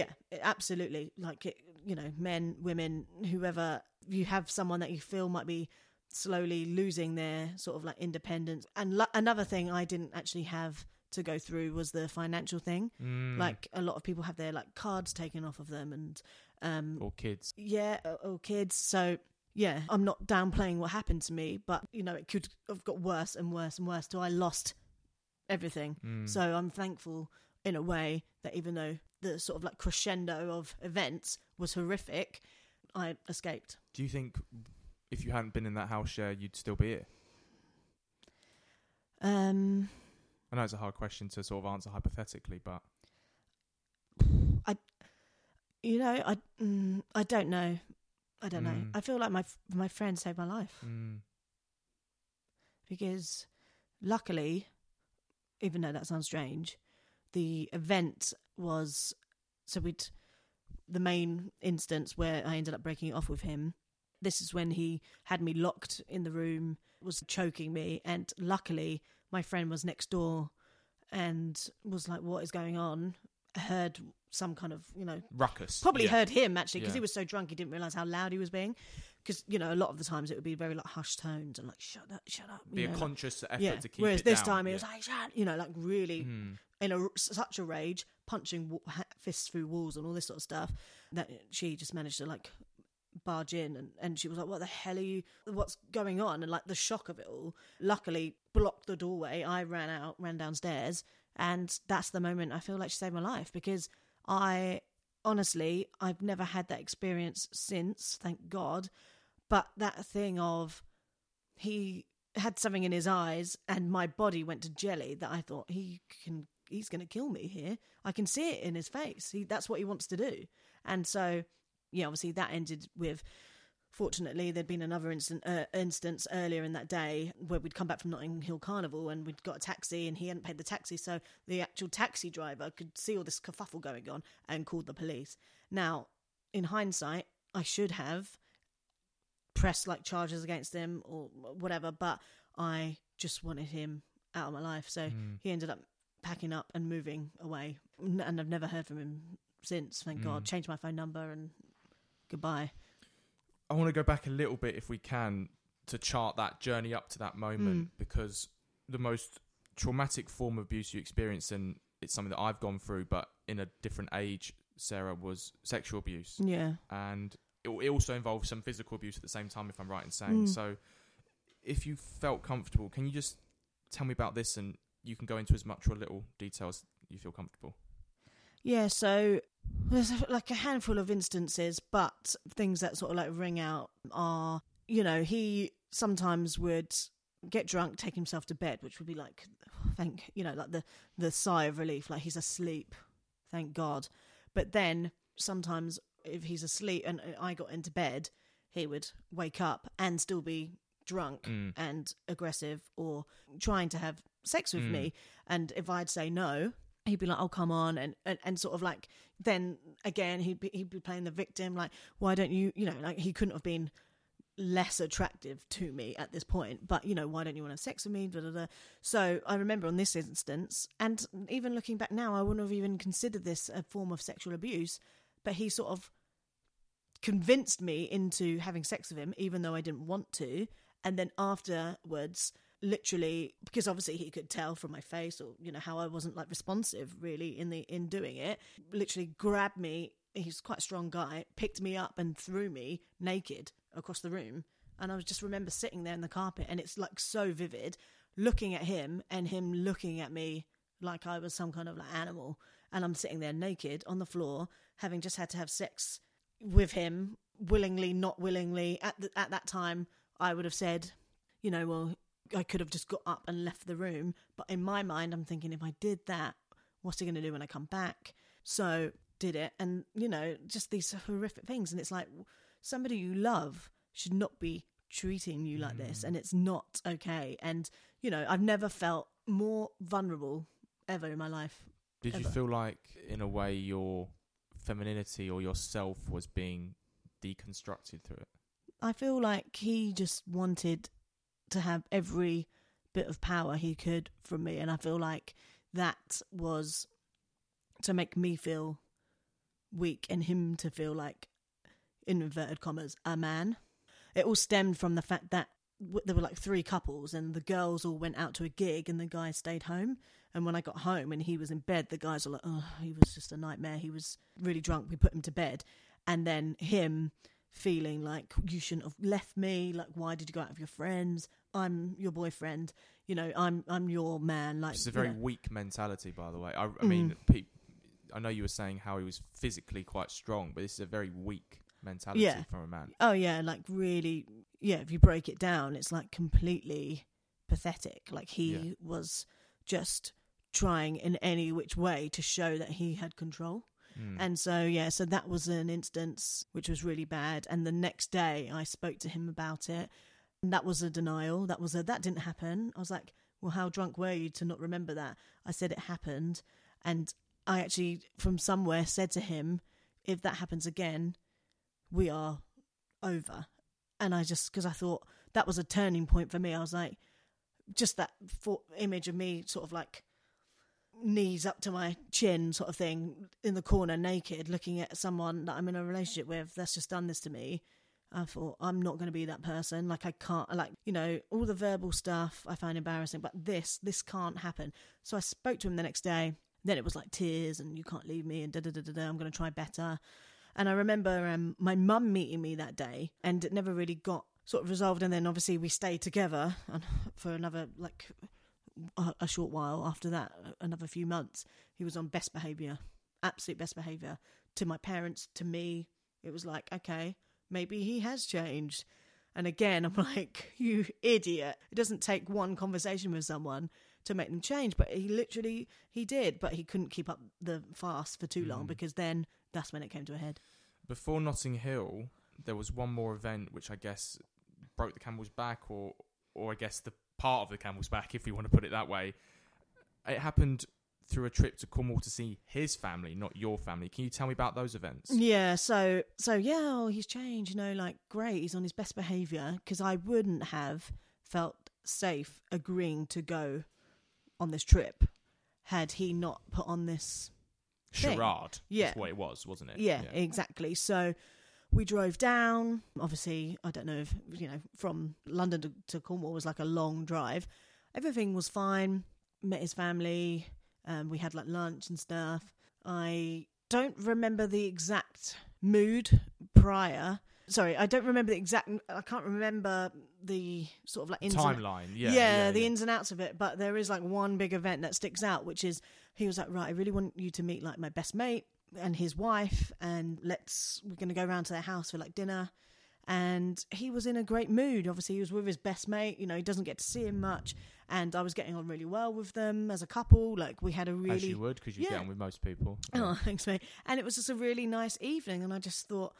S2: yeah absolutely like it, you know men women whoever you have someone that you feel might be slowly losing their sort of like independence and lo- another thing i didn't actually have to go through was the financial thing
S1: Mm.
S2: like a lot of people have their like cards taken off of them and um
S1: or kids.
S2: yeah or, or kids so yeah i'm not downplaying what happened to me but you know it could have got worse and worse and worse till i lost everything
S1: Mm.
S2: so i'm thankful in a way that even though the sort of like crescendo of events was horrific. I escaped.
S1: Do you think if you hadn't been in that house share, you'd still be here?
S2: um
S1: I know it's a hard question to sort of answer hypothetically, but I,
S2: you know i mm, i don't know. I don't know.
S1: Mm.
S2: i feel like my f- my friend saved my life.
S1: Mm,
S2: because luckily, even though that sounds strange, the event was so we'd the main instance where I ended up breaking it off with him. This is when he had me locked in the room, was choking me, and luckily my friend was next door and was like, "What is going on?" Heard some kind of you know
S1: ruckus.
S2: probably
S1: yeah.
S2: heard him actually because
S1: Yeah.
S2: he was so drunk he didn't realize how loud he was being because you know a lot of the times it would be very like hushed tones and like shut up shut up
S1: Be
S2: you
S1: a
S2: know, like-
S1: conscious effort
S2: yeah
S1: to keep
S2: whereas
S1: it
S2: this
S1: down,
S2: time he
S1: yeah.
S2: was like shut you know like really
S1: Mm.
S2: In a such a rage punching fists through walls and all this sort of stuff that she just managed to like barge in and, and she was like what the hell are you what's going on? And like the shock of it all luckily blocked the doorway. I ran out ran downstairs and that's the moment i feel like she saved my life because i honestly i've never had that experience since thank god. But that thing of he had something in his eyes and my body went to jelly that i thought he can he's going to kill me here. I can see it in his face. He that's what he wants to do. And so yeah obviously that ended with fortunately there'd been another instant, uh, instance earlier in that day where we'd come back from notting hill carnival and we'd got a taxi and he hadn't paid the taxi. So the actual taxi driver could see all this kerfuffle going on and called the police. Now in hindsight i should have pressed like charges against him or whatever but i just wanted him out of my life. So
S1: Mm.
S2: he ended up packing up and moving away and i've never heard from him since thank god
S1: Mm.
S2: changed my phone number and goodbye
S1: I want to go back a little bit, if we can, to chart that journey up to that moment
S2: Mm.
S1: because the most traumatic form of abuse you experience, and it's something that I've gone through, but in a different age, Sarah, was sexual abuse,
S2: Yeah.
S1: and it, it also involved some physical abuse at the same time, if I'm right in saying.
S2: Mm.
S1: So, if you felt comfortable, can you just tell me about this, and you can go into as much or little detail as you feel comfortable.
S2: Yeah, so there's like a handful of instances, but things that sort of like ring out are, you know, he sometimes would get drunk, take himself to bed, which would be like, thank, you know, like the the sigh of relief, like he's asleep, thank God. But then sometimes if he's asleep and I got into bed, he would wake up and still be drunk
S1: Mm.
S2: and aggressive or trying to have sex with
S1: Mm.
S2: me. And if I'd say no, he'd be like, "Oh, come on," and and, and sort of like then again he'd be he'd be playing the victim, like, "Why don't you?" You know, like he couldn't have been less attractive to me at this point, but you know, why don't you want to have sex with me? So I remember on this instance, and even looking back now, I wouldn't have even considered this a form of sexual abuse, but he sort of convinced me into having sex with him, even though I didn't want to. And then afterwards, literally, because obviously he could tell from my face or you know how I wasn't like responsive really in the in doing it, literally grabbed me. He's quite a strong guy. Picked me up and threw me naked across the room. And I just remember sitting there in the carpet, and it's like so vivid, looking at him and him looking at me like I was some kind of like animal. And I'm sitting there naked on the floor, having just had to have sex with him, willingly, not willingly. At the, at that time, I would have said, you know, well, I could have just got up and left the room. But in my mind, I'm thinking, if I did that, what's he going to do when I come back? So did it, and you know, just these horrific things. And it's like somebody you love should not be treating you like this, mm. and it's not okay. And you know, I've never felt more vulnerable ever in my life.
S1: Did you feel like, in a way, your femininity or yourself was being deconstructed through it?
S2: I feel like he just wanted to have every bit of power he could from me, and I feel like that was to make me feel weak and him to feel like, in inverted commas, a man. It all stemmed from the fact that there were like three couples, and the girls all went out to a gig, and the guy stayed home. And when I got home and he was in bed, the guys were like, "Oh, he was just a nightmare. He was really drunk. We put him to bed." And then him feeling like you shouldn't have left me. Like, why did you go out with your friends? I'm your boyfriend. You know, I'm I'm your man. Like,
S1: It's a
S2: you
S1: very
S2: know.
S1: weak mentality, by the way. I, I mean,
S2: Mm.
S1: pe- I know you were saying how he was physically quite strong, but this is a very weak mentality
S2: Yeah.
S1: from a man.
S2: Oh yeah, like really. Yeah, if you break it down, it's like completely pathetic. Like he
S1: Yeah.
S2: was just trying in any which way to show that he had control.
S1: Mm.
S2: And so, yeah, so that was an instance which was really bad. And the next day I spoke to him about it. And that was a denial. That was a, that didn't happen. I was like, well, how drunk were you to not remember that? I said it happened. And I actually, from somewhere, said to him, if that happens again, we are over. And I just, because I thought that was a turning point for me. I was like, just that thought, image of me sort of like knees up to my chin sort of thing in the corner naked looking at someone that I'm in a relationship with that's just done this to me. I thought I'm not going to be that person. Like I can't like you know all the verbal stuff I find embarrassing, but this this can't happen. So I spoke to him the next day. Then it was like tears and you can't leave me and da da da da. da I'm going to try better. And I remember um, my mum meeting me that day, and it never really got sort of resolved. And then obviously we stayed together for another like a, short while after that, another few months. He was on best behavior, absolute best behavior to my parents, to me. It was like, okay, maybe he has changed. And again, I'm like, you idiot. It doesn't take one conversation with someone to make them change, but he literally he did, but he couldn't keep up the fast for too long
S1: Mm.
S2: because then that's when it came to a head.
S1: Before Notting Hill, there was one more event which I guess broke the camel's back, or or I guess the part of the camel's back, if you want to put it that way. It happened through a trip to Cornwall to see his family, not your family. Can you tell me about those events?
S2: Yeah, so so yeah, oh, he's changed. You know, like great, he's on his best behavior because I wouldn't have felt safe agreeing to go on this trip had he not put on this. thing.
S1: Charade.
S2: Yeah.
S1: That's what it was, wasn't it?
S2: Yeah, exactly. So we drove down. Obviously, I don't know if you know from London to, to Cornwall was like a long drive. Everything was fine. Met his family. Um, we had like lunch and stuff. I don't remember the exact mood prior. Sorry, I don't remember the exact. I can't remember the sort of like ins and-
S1: Timeline. Yeah.
S2: yeah,
S1: yeah,
S2: the
S1: yeah.
S2: ins and outs of it. But there is like one big event that sticks out, which is he was like, right, I really want you to meet like my best mate and his wife, and let's we're gonna go round to their house for like dinner. And he was in a great mood. Obviously, he was with his best mate. You know, he doesn't get to see him much, and I was getting on really well with them as a couple. Like we had a really
S1: As you would, because you
S2: Yeah.
S1: get on with most people.
S2: Oh, thanks, mate. And it was just a really nice evening, and I just thought,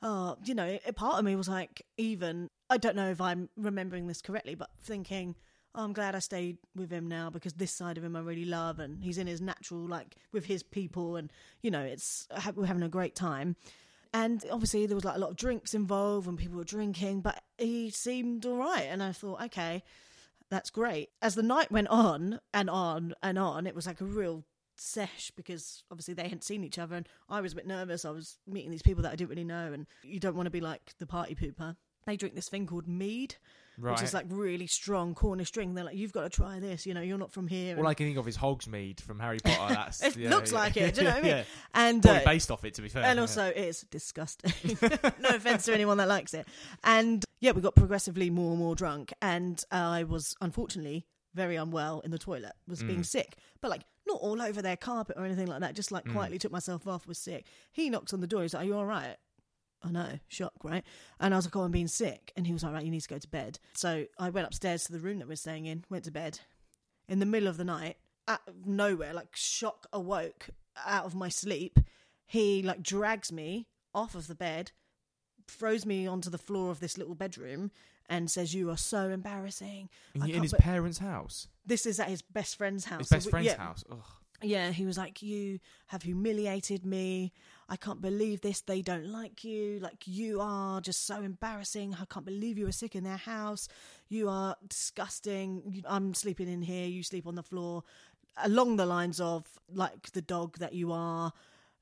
S2: oh, you know, a part of me was like, even I don't know if I'm remembering this correctly, but thinking, oh, I'm glad I stayed with him now because this side of him I really love, and he's in his natural, like with his people, and you know, it's we're having a great time. And obviously, there was like a lot of drinks involved, and people were drinking, but he seemed all right, and I thought, okay. That's great. As the night went on and on and on, it was like a real sesh because obviously they hadn't seen each other and I was a bit nervous. I was meeting these people that I didn't really know and you don't want to be like the party pooper. They drink this thing called mead,
S1: Right.
S2: which is like really strong Cornish drink. They're like, you've got to try this. You know, you're not from here.
S1: All I can think of is Hogsmeade from Harry Potter. That's
S2: it
S1: yeah,
S2: looks
S1: yeah.
S2: like it. Do you know what I mean?
S1: yeah.
S2: And uh,
S1: based off it, to be fair.
S2: and also it's disgusting. no offense to anyone that likes it. And yeah, we got progressively more and more drunk, and I was unfortunately very unwell in the toilet. Was
S1: Mm.
S2: being sick, but like not all over their carpet or anything like that. Just
S1: Mm.
S2: like quietly took myself off. Was sick. He knocks on the door. He's like, "Are you all right?" I know, shock, right? And I was like, "Oh, I'm being sick," and he was like, "Right, you need to go to bed." So I went upstairs to the room that we're staying in, went to bed. In the middle of the night, out of nowhere, like shock awoke out of my sleep. He like drags me off of the bed, throws me onto the floor of this little bedroom, and says, "You are so embarrassing."
S1: in, in his parents' house,
S2: This is at his best friend's house.
S1: his
S2: So
S1: best
S2: we-
S1: friend's
S2: yeah,
S1: house. Ugh.
S2: Yeah, he was like, You have humiliated me. I can't believe this. They don't like you. Like, you are just so embarrassing. I can't believe you were sick in their house. You are disgusting. I'm sleeping in here. You sleep on the floor. Along the lines of, like, the dog that you are,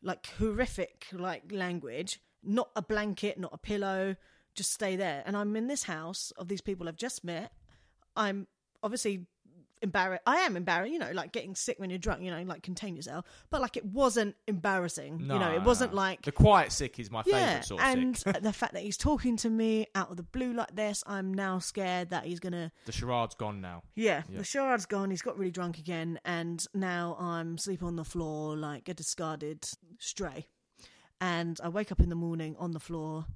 S2: like, horrific, like, language. Not a blanket, not a pillow. Just stay there. And I'm in this house of these people I've just met. I'm obviously embarrassed. I am embarrassed, you know, like getting sick when you're drunk, you know, like contain yourself. But like it wasn't embarrassing,
S1: No,
S2: you know, it wasn't like
S1: the quiet sick is my
S2: yeah.
S1: favourite sort of
S2: and
S1: sick.
S2: the fact that he's talking to me out of the blue like this, I'm now scared that he's gonna.
S1: The charade's gone now.
S2: Yeah,
S1: Yeah.
S2: the charade's gone. He's got really drunk again, and now I'm sleeping on the floor like a discarded stray. And I wake up in the morning on the floor,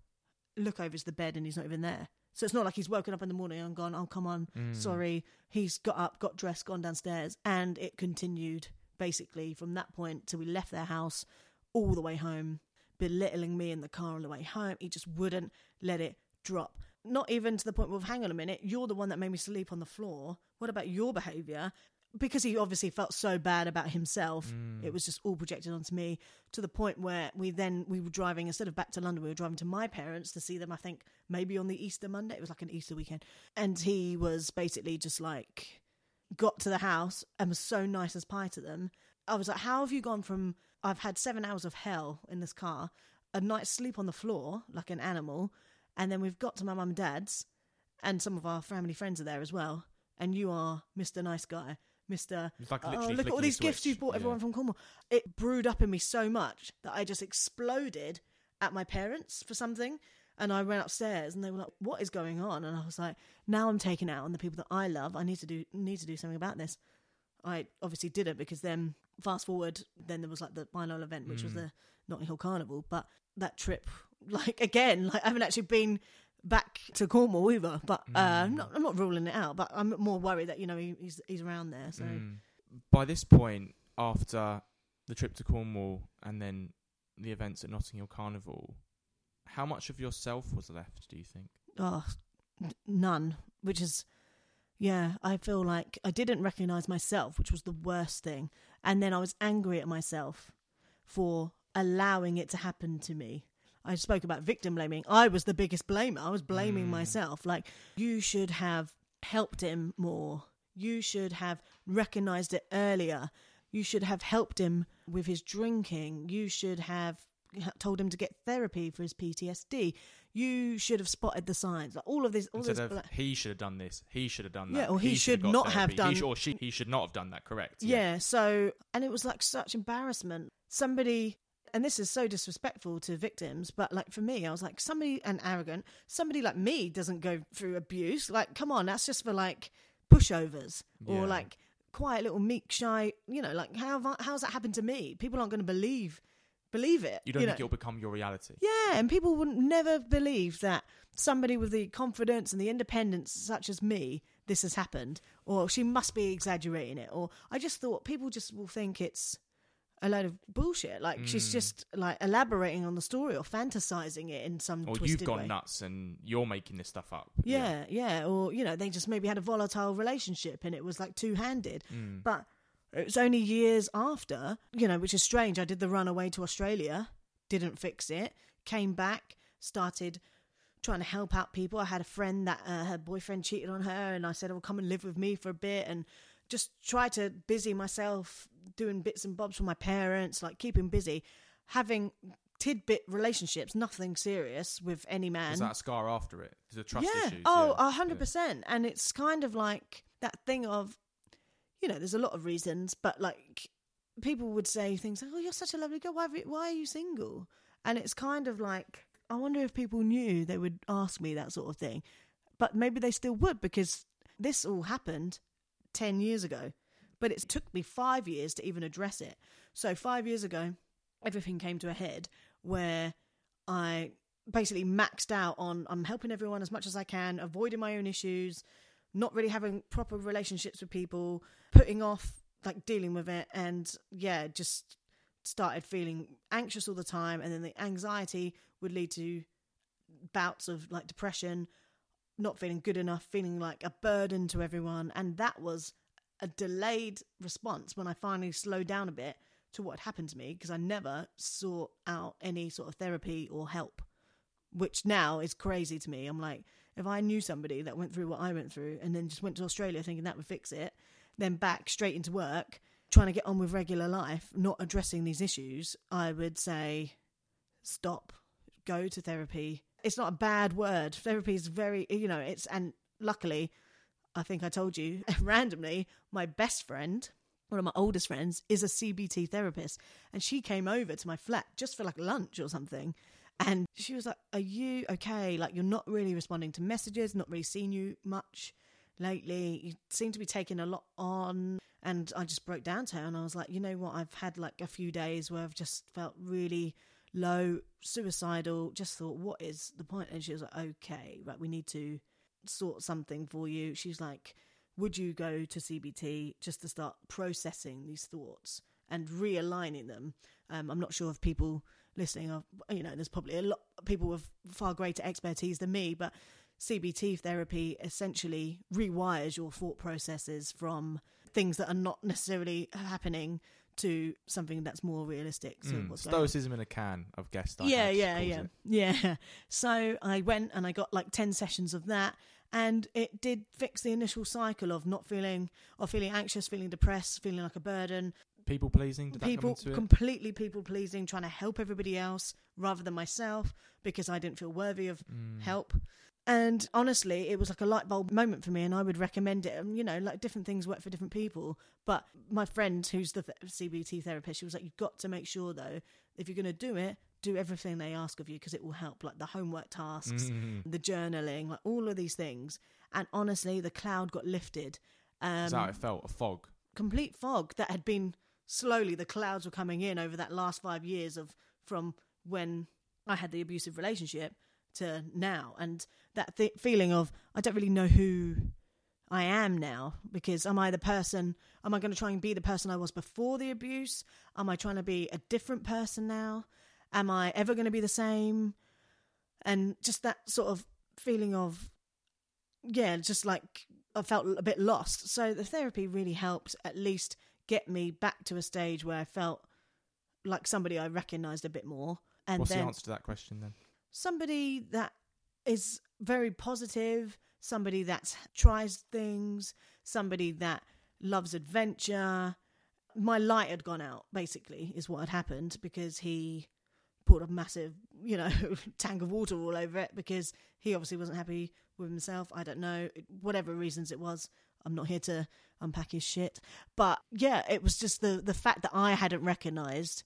S2: look over to the bed, and he's not even there. So it's not like he's woken up in the morning and gone, "Oh, come on,
S1: Mm.
S2: sorry." He's got up, got dressed, gone downstairs, and it continued basically from that point till we left their house all the way home, belittling me in the car on the way home. He just wouldn't let it drop. Not even to the point of, hang on a minute, you're the one that made me sleep on the floor. What about your behaviour? Because he obviously felt so bad about himself,
S1: Mm.
S2: it was just all projected onto me to the point where we then we were driving instead of back to London, we were driving to my parents to see them. I think maybe on the Easter Monday. It was like an Easter weekend, and he was basically just like got to the house and was so nice as pie to them. I was like, "How have you gone from I've had seven hours of hell in this car, a night's sleep on the floor like an animal, and then we've got to my mum and dad's, and some of our family friends are there as well, and you are Mister Nice Guy." Mr.
S1: Like
S2: Oh, look at all these
S1: the
S2: gifts you've bought
S1: Yeah.
S2: everyone from Cornwall. It brewed up in me so much that I just exploded at my parents for something. And I went upstairs and they were like, What is going on? And I was like, Now I'm taking out on the people that I love. I need to do need to do something about this. I obviously didn't because then fast forward, then there was like the final event, which was
S1: Mm.
S2: the Notting Hill Carnival. But that trip, like again, like I haven't actually been back to Cornwall either. But uh, I'm
S1: Mm.
S2: not I'm not ruling it out. But I'm more worried that you know he, he's he's around there. So
S1: Mm. By this point, after the trip to Cornwall and then the events at Notting Hill Carnival, how much of yourself was left? Do you think?
S2: oh, n- none. Which is, yeah, I feel like I didn't recognize myself, which was the worst thing. And then I was angry at myself for allowing it to happen to me. I spoke about victim blaming. I was the biggest blamer. I was blaming
S1: Mm.
S2: myself. Like, you should have helped him more. You should have recognized it earlier. You should have helped him with his drinking. You should have told him to get therapy for his PTSD. you should have spotted the signs. Like all of this, all
S1: Instead
S2: this.
S1: of
S2: like-
S1: he should have done this, he should have done that.
S2: Yeah, or he
S1: should
S2: should not have
S1: He
S2: done-
S1: or she, he should not have done that. Correct.
S2: yeah. So, and it was like such embarrassment. Somebody, and this is so disrespectful to victims, but like for me, I was like, somebody and arrogant. Somebody like me doesn't go through abuse. Like, come on, that's just for like pushovers
S1: Yeah.
S2: or like quiet little meek, shy. You know, like how how's that happened to me? People aren't going to believe believe it.
S1: You don't
S2: know?
S1: think it'll become your reality?
S2: Yeah, and people would never believe that somebody with the confidence and the independence, such as me, this has happened, or she must be exaggerating it, or I just thought people just will think it's a load of bullshit. Like
S1: Mm.
S2: she's just like elaborating on the story or fantasizing it in some
S1: Or you've gone
S2: way.
S1: nuts and you're making this stuff up.
S2: Yeah, yeah, or you know, they just maybe had a volatile relationship and it was like two handed.
S1: Mm.
S2: But it was only years after, you know, which is strange. I did the run away to Australia, didn't fix it, came back, started trying to help out people. I had a friend that uh, her boyfriend cheated on her, and I said, "Oh, come and live with me for a bit," and just try to busy myself doing bits and bobs for my parents, like keeping busy, having tidbit relationships, nothing serious with any man
S1: Is that a scar after it? Is it trust
S2: yeah.
S1: issues?
S2: Oh,
S1: yeah.
S2: a hundred percent. And it's kind of like that thing of, you know, there's a lot of reasons, but like people would say things like, "Oh, you're such a lovely girl. Why, have you- why are you single?" And it's kind of like, I wonder if people knew they would ask me that sort of thing, but maybe they still would because this all happened ten years ago, but it took me five years to even address it. So five years ago, everything came to a head where I basically maxed out on I'm helping everyone as much as I can, avoiding my own issues, not really having proper relationships with people, putting off like dealing with it, and yeah, just started feeling anxious all the time, and then the anxiety would lead to bouts of like depression, not feeling good enough, feeling like a burden to everyone, and that was a delayed response when I finally slowed down a bit to what happened to me because I never sought out any sort of therapy or help, which now is crazy to me. I'm like, if I knew somebody that went through what I went through and then just went to Australia thinking that would fix it, then back straight into work, trying to get on with regular life, not addressing these issues, I would say, stop, go to therapy. It's not a bad word. Therapy is very, you know, it's, and luckily, I think I told you randomly, my best friend, one of my oldest friends, is a CBT therapist. And she came over to my flat just for like lunch or something. And she was like, Are you okay? Like, you're not really responding to messages, not really seeing you much lately. You seem to be taking a lot on. And I just broke down to her and I was like, You know what? I've had like a few days where I've just felt really low, suicidal, just thought, What is the point? And she was like, Okay, right, we need to sort something for you. She's like, would you go to CBT just to start processing these thoughts and realigning them? Um, I'm not sure if people listening are, you know, there's probably a lot of people with far greater expertise than me, but CBT therapy essentially rewires your thought processes from things that are not necessarily happening to something that's more realistic. So
S1: Mm. Stoicism in a can of guest. I
S2: Yeah, yeah, yeah,
S1: it.
S2: yeah. So I went and I got like ten sessions of that, and it did fix the initial cycle of not feeling or feeling anxious, feeling depressed, feeling like a burden.
S1: People pleasing. Did
S2: people
S1: come into it?
S2: completely people pleasing, trying to help everybody else rather than myself because I didn't feel worthy of
S1: Mm.
S2: help. And honestly, it was like a light bulb moment for me, and I would recommend it. And you know, like different things work for different people. But my friend, who's the th- CBT therapist, she was like, "You've got to make sure though, if you're going to do it, do everything they ask of you because it will help, like the homework tasks,
S1: Mhm.
S2: the journaling, like all of these things." And honestly, the cloud got lifted. Um,
S1: Is that how it felt? A fog.
S2: complete fog that had been slowly the clouds were coming in over that last five years of from when I had the abusive relationship to now, and that th- feeling of I don't really know who I am now because am I the person? Am I going to try and be the person I was before the abuse? Am I trying to be a different person now? Am I ever going to be the same? And just that sort of feeling of yeah, just like I felt a bit lost. So the therapy really helped at least get me back to a stage where I felt like somebody I recognized a bit more. And
S1: What's
S2: then
S1: the answer to that question then?
S2: Somebody that is very positive, somebody that tries things, somebody that loves adventure. My light had gone out, basically, is what had happened because he poured a massive, you know, tank of water all over it because he obviously wasn't happy with himself. I don't know, whatever reasons it was. I'm not here to unpack his shit, but yeah, it was just the the fact that I hadn't recognised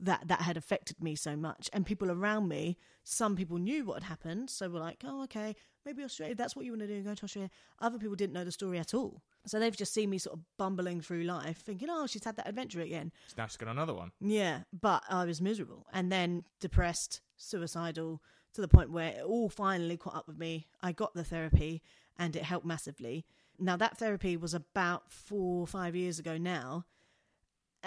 S2: that that had affected me so much, and people around me, some people knew what had happened, so were like, "Oh, okay, maybe Australia. That's what you want to do. Go to Australia." Other people didn't know the story at all, so they've just seen me sort of bumbling through life, thinking, "Oh, she's had that adventure again."
S1: Now she's got another one.
S2: Yeah, but I was miserable and then depressed, suicidal to the point where it all finally caught up with me. I got the therapy and it helped massively. Now, that therapy was about four or five years ago now.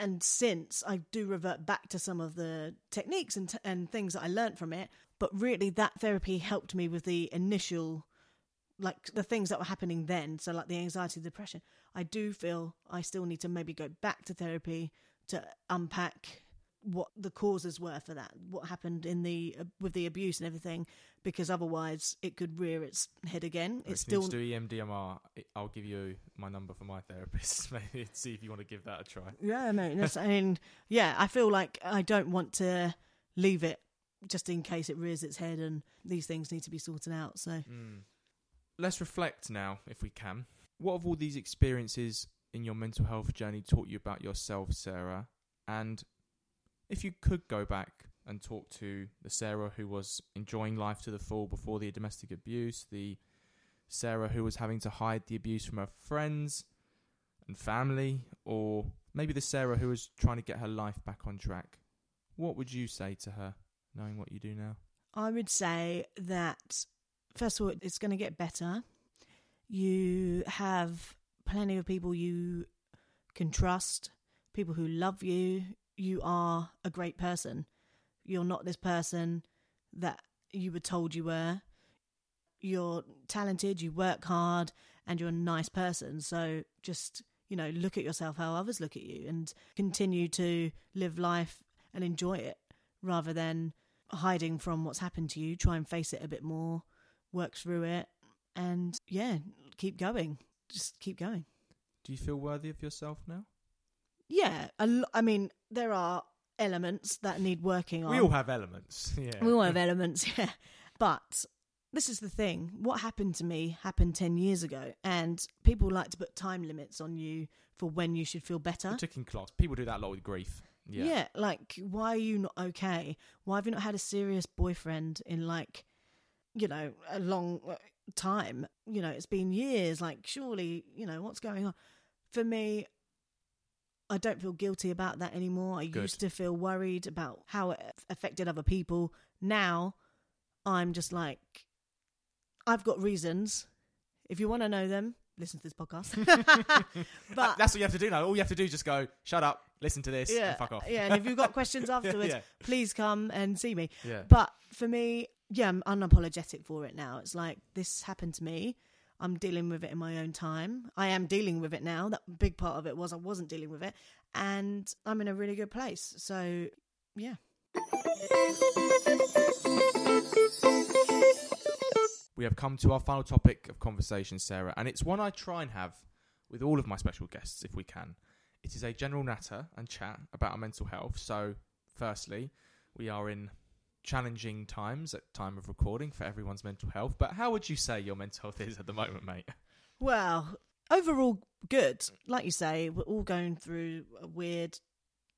S2: And since I do revert back to some of the techniques and, t- and things that I learned from it, but really that therapy helped me with the initial, like the things that were happening then. So, like the anxiety, depression. I do feel I still need to maybe go back to therapy to unpack what the causes were for that, what happened in the uh, with the abuse and everything, because otherwise it could rear its head again. It's still
S1: do EMDR, I'll give you my number for my therapist. Maybe see if you want to give that a try.
S2: yeah, no, that's, I mean, yeah, I feel like I don't want to leave it just in case it rears its head, and these things need to be sorted out. So
S1: Mm. Let's reflect now, if we can. What have all these experiences in your mental health journey taught you about yourself, Sarah? And if you could go back and talk to the Sarah who was enjoying life to the full before the domestic abuse, the Sarah who was having to hide the abuse from her friends and family, or maybe the Sarah who was trying to get her life back on track, what would you say to her, knowing what you do now?
S2: I would say that first of all, it's going to get better. You have plenty of people you can trust, people who love you. You are a great person. You're not this person that you were told you were. You're talented, you work hard, and you're a nice person. So just, you know, look at yourself how others look at you and continue to live life and enjoy it rather than hiding from what's happened to you. Try and face it a bit more, work through it, and yeah, keep going. Just keep going.
S1: Do you feel worthy of yourself now?
S2: Yeah, a lo- I mean, there are elements that need working on.
S1: We all have elements. Yeah.
S2: We all have elements, yeah. But this is the thing. What happened to me happened 10 years ago, and people like to put time limits on you for when you should feel better.
S1: The ticking clock. People do that a lot with grief. Yeah.
S2: Yeah. like why are you not okay? Why have you not had a serious boyfriend in like, you know, a long uh, time? You know, it's been years. Like, surely, you know, what's going on? For me, I don't feel guilty about that anymore. I
S1: Good.
S2: used to feel worried about how it affected other people. Now, I'm just like, I've got reasons. If you want to know them, listen to this podcast. but
S1: That's what you have to do now. All you have to do is just go, shut up, listen to this,
S2: yeah,
S1: and fuck off.
S2: yeah. And if you've got questions afterwards,
S1: yeah.
S2: please come and see me.
S1: Yeah.
S2: But for me, yeah, I'm unapologetic for it now. It's like this happened to me. I'm dealing with it in my own time. I am dealing with it now. That big part of it was I wasn't dealing with it, and I'm in a really good place. So, yeah.
S1: We have come to our final topic of conversation, Sarah, and it's one I try and have with all of my special guests if we can. It is a general natter and chat about our mental health. So, firstly, we are in challenging times at time of recording for everyone's mental health. But how would you say your mental health is at the moment, mate?
S2: Well, overall, good. Like you say, we're all going through a weird,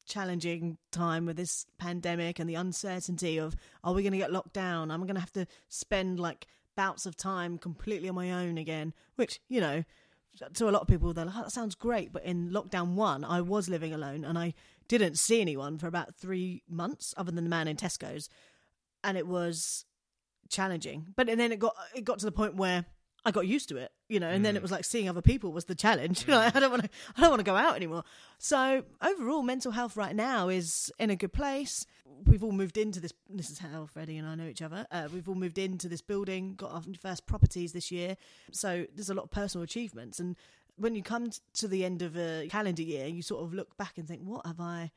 S2: challenging time with this pandemic and the uncertainty of are we going to get locked down? I'm going to have to spend like bouts of time completely on my own again, which, you know, to a lot of people, they're like, oh, that sounds great. But in lockdown one, I was living alone and I didn't see anyone for about three months other than the man in Tesco's. And it was challenging. But and then it got it got to the point where I got used to it, you know, and then
S1: Mm.
S2: it was like seeing other people was the challenge. You know, I don't want to I don't want to go out anymore. So overall mental health right now is in a good place. We've all moved into this this is how Freddie and I know each other. Uh, we've all moved into this building, got our first properties this year. So there's a lot of personal achievements and when you come to the end of a calendar year, you sort of look back and think, what have I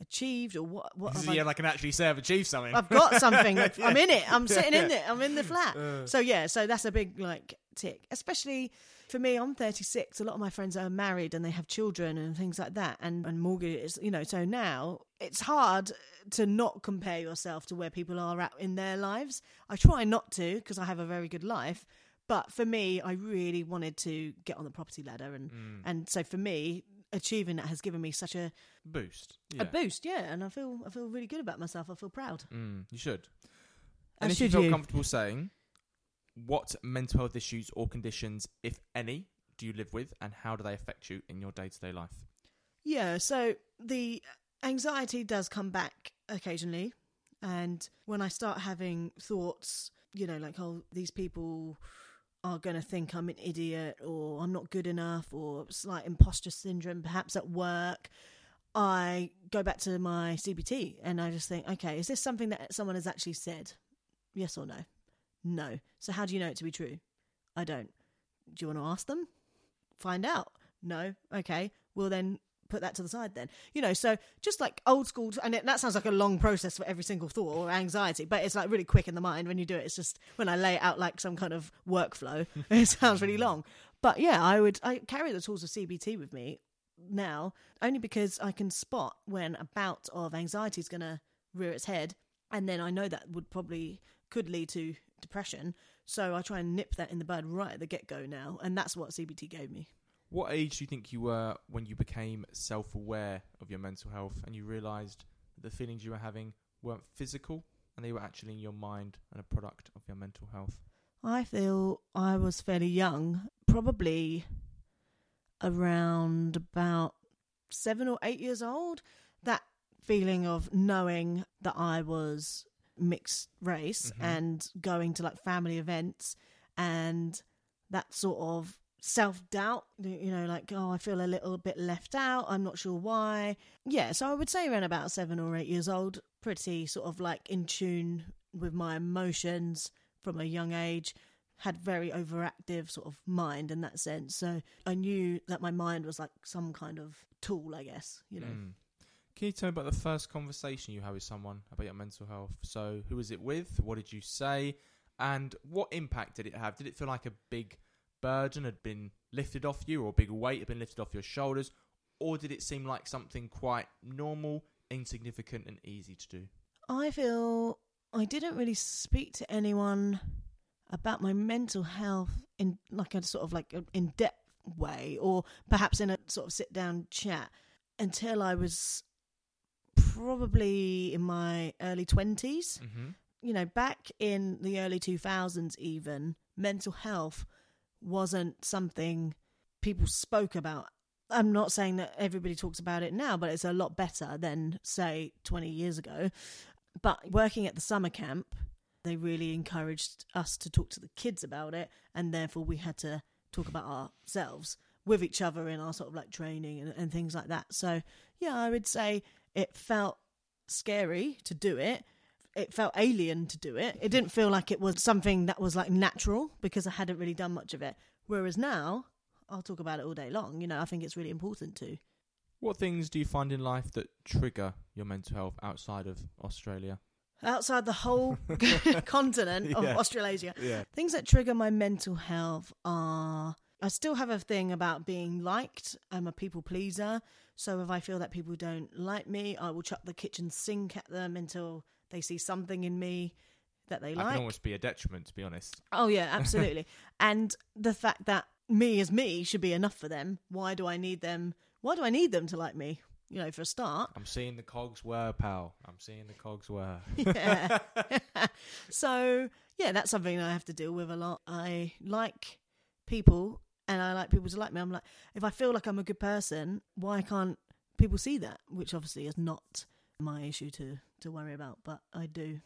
S2: achieved or what what
S1: yeah, I can actually say I've achieved something.
S2: I've got something. I'm in it. I'm sitting in it. I'm in the flat. So yeah, so that's a big like tick. Especially for me, I'm 36. A lot of my friends are married and they have children and things like that, and and mortgages. You know, so now it's hard to not compare yourself to where people are at in their lives. I try not to because I have a very good life. But for me, I really wanted to get on the property ladder, and
S1: Mm.
S2: and so for me, achieving that has given me such a,
S1: Boost.
S2: a boost. Yeah, and I feel I feel really good about myself. I feel proud.
S1: Mm, you should.
S2: As
S1: And if you feel
S2: you.
S1: comfortable saying, what mental health issues or conditions, if any, do you live with, and how do they affect you in your day to day life?
S2: Yeah, so the anxiety does come back occasionally. And when I start having thoughts, you know, like, oh, these people are going to think I'm an idiot or I'm not good enough or slight imposter syndrome, perhaps at work, I go back to my CBT and I just think, okay, is this something that someone has actually said? Yes or no? No. So how do you know it to be true? I don't. Do you want to ask them? Find out. No. Okay. Well, then put that to the side then. You know, so just like old school, and it, that sounds like a long process for every single thought or anxiety, but it's like really quick in the mind when you do it. It's just when I lay it out like some kind of workflow, it sounds really long. But yeah, I would, I carry the tools of CBT with me now only because I can spot when a bout of anxiety is going to rear its head. And then I know that would probably could lead to depression. So I try and nip that in the bud right at the get go now. And that's what CBT gave me.
S1: What age do you think you were when you became self aware of your mental health and you realised that the feelings you were having weren't physical and they were actually in your mind and a product of your mental health?
S2: I feel I was fairly young, probably around about seven or eight years old. That feeling of knowing that I was mixed race
S1: Mhm.
S2: and going to like family events and that sort of self doubt, you know, like, oh, I feel a little bit left out. I'm not sure why. Yeah, so I would say around about seven or eight years old, pretty sort of like in tune with my emotions from a young age had very overactive sort of mind in that sense so i knew that my mind was like some kind of tool i guess you know
S1: Mm. Can you tell me about the first conversation you had with someone about your mental health? So, who was it with? What did you say? And what impact did it have? Did it feel like a big burden had been lifted off you, or a big weight had been lifted off your shoulders? Or did it seem like something quite normal, insignificant, and easy to do?
S2: i feel i didn't really speak to anyone about my mental health in like a sort of like in-depth way or perhaps in a sort of sit down chat until i was probably in my early 20s
S1: Mm-hmm.
S2: you know, back in the early 2000s, even mental health wasn't something people spoke about. I'm not saying that everybody talks about it now, but it's a lot better than, say, 20 years ago. But working at the summer camp, they really encouraged us to talk to the kids about it, and therefore we had to talk about ourselves with each other in our sort of like training and, and things like that. So, yeah, I would say it felt scary to do it it felt alien to do it. It didn't feel like it was something that was like natural because I hadn't really done much of it. Whereas now, I'll talk about it all day long. You know, I think it's really important to.
S1: What things do you find in life that trigger your mental health outside of Australia?
S2: Outside the whole continent of
S1: Yeah.
S2: Australasia,
S1: Yeah.
S2: things that trigger my mental health are. I still have a thing about being liked. I'm a people pleaser. So if I feel that people don't like me, I will chuck the kitchen sink at them until they see something in me that they
S1: That
S2: like.
S1: can almost be a detriment, to be honest.
S2: Oh yeah, absolutely. and the fact that me as me should be enough for them. Why do I need them? Why do I need them to like me? You know, for a start.
S1: I'm seeing the cogs whir, pal. I'm seeing the cogs whir.
S2: Yeah. so yeah, that's something I have to deal with a lot. I like people, and I like people to like me. I'm like, if I feel like I'm a good person, why can't people see that? Which obviously is not my issue to to worry about, but I do.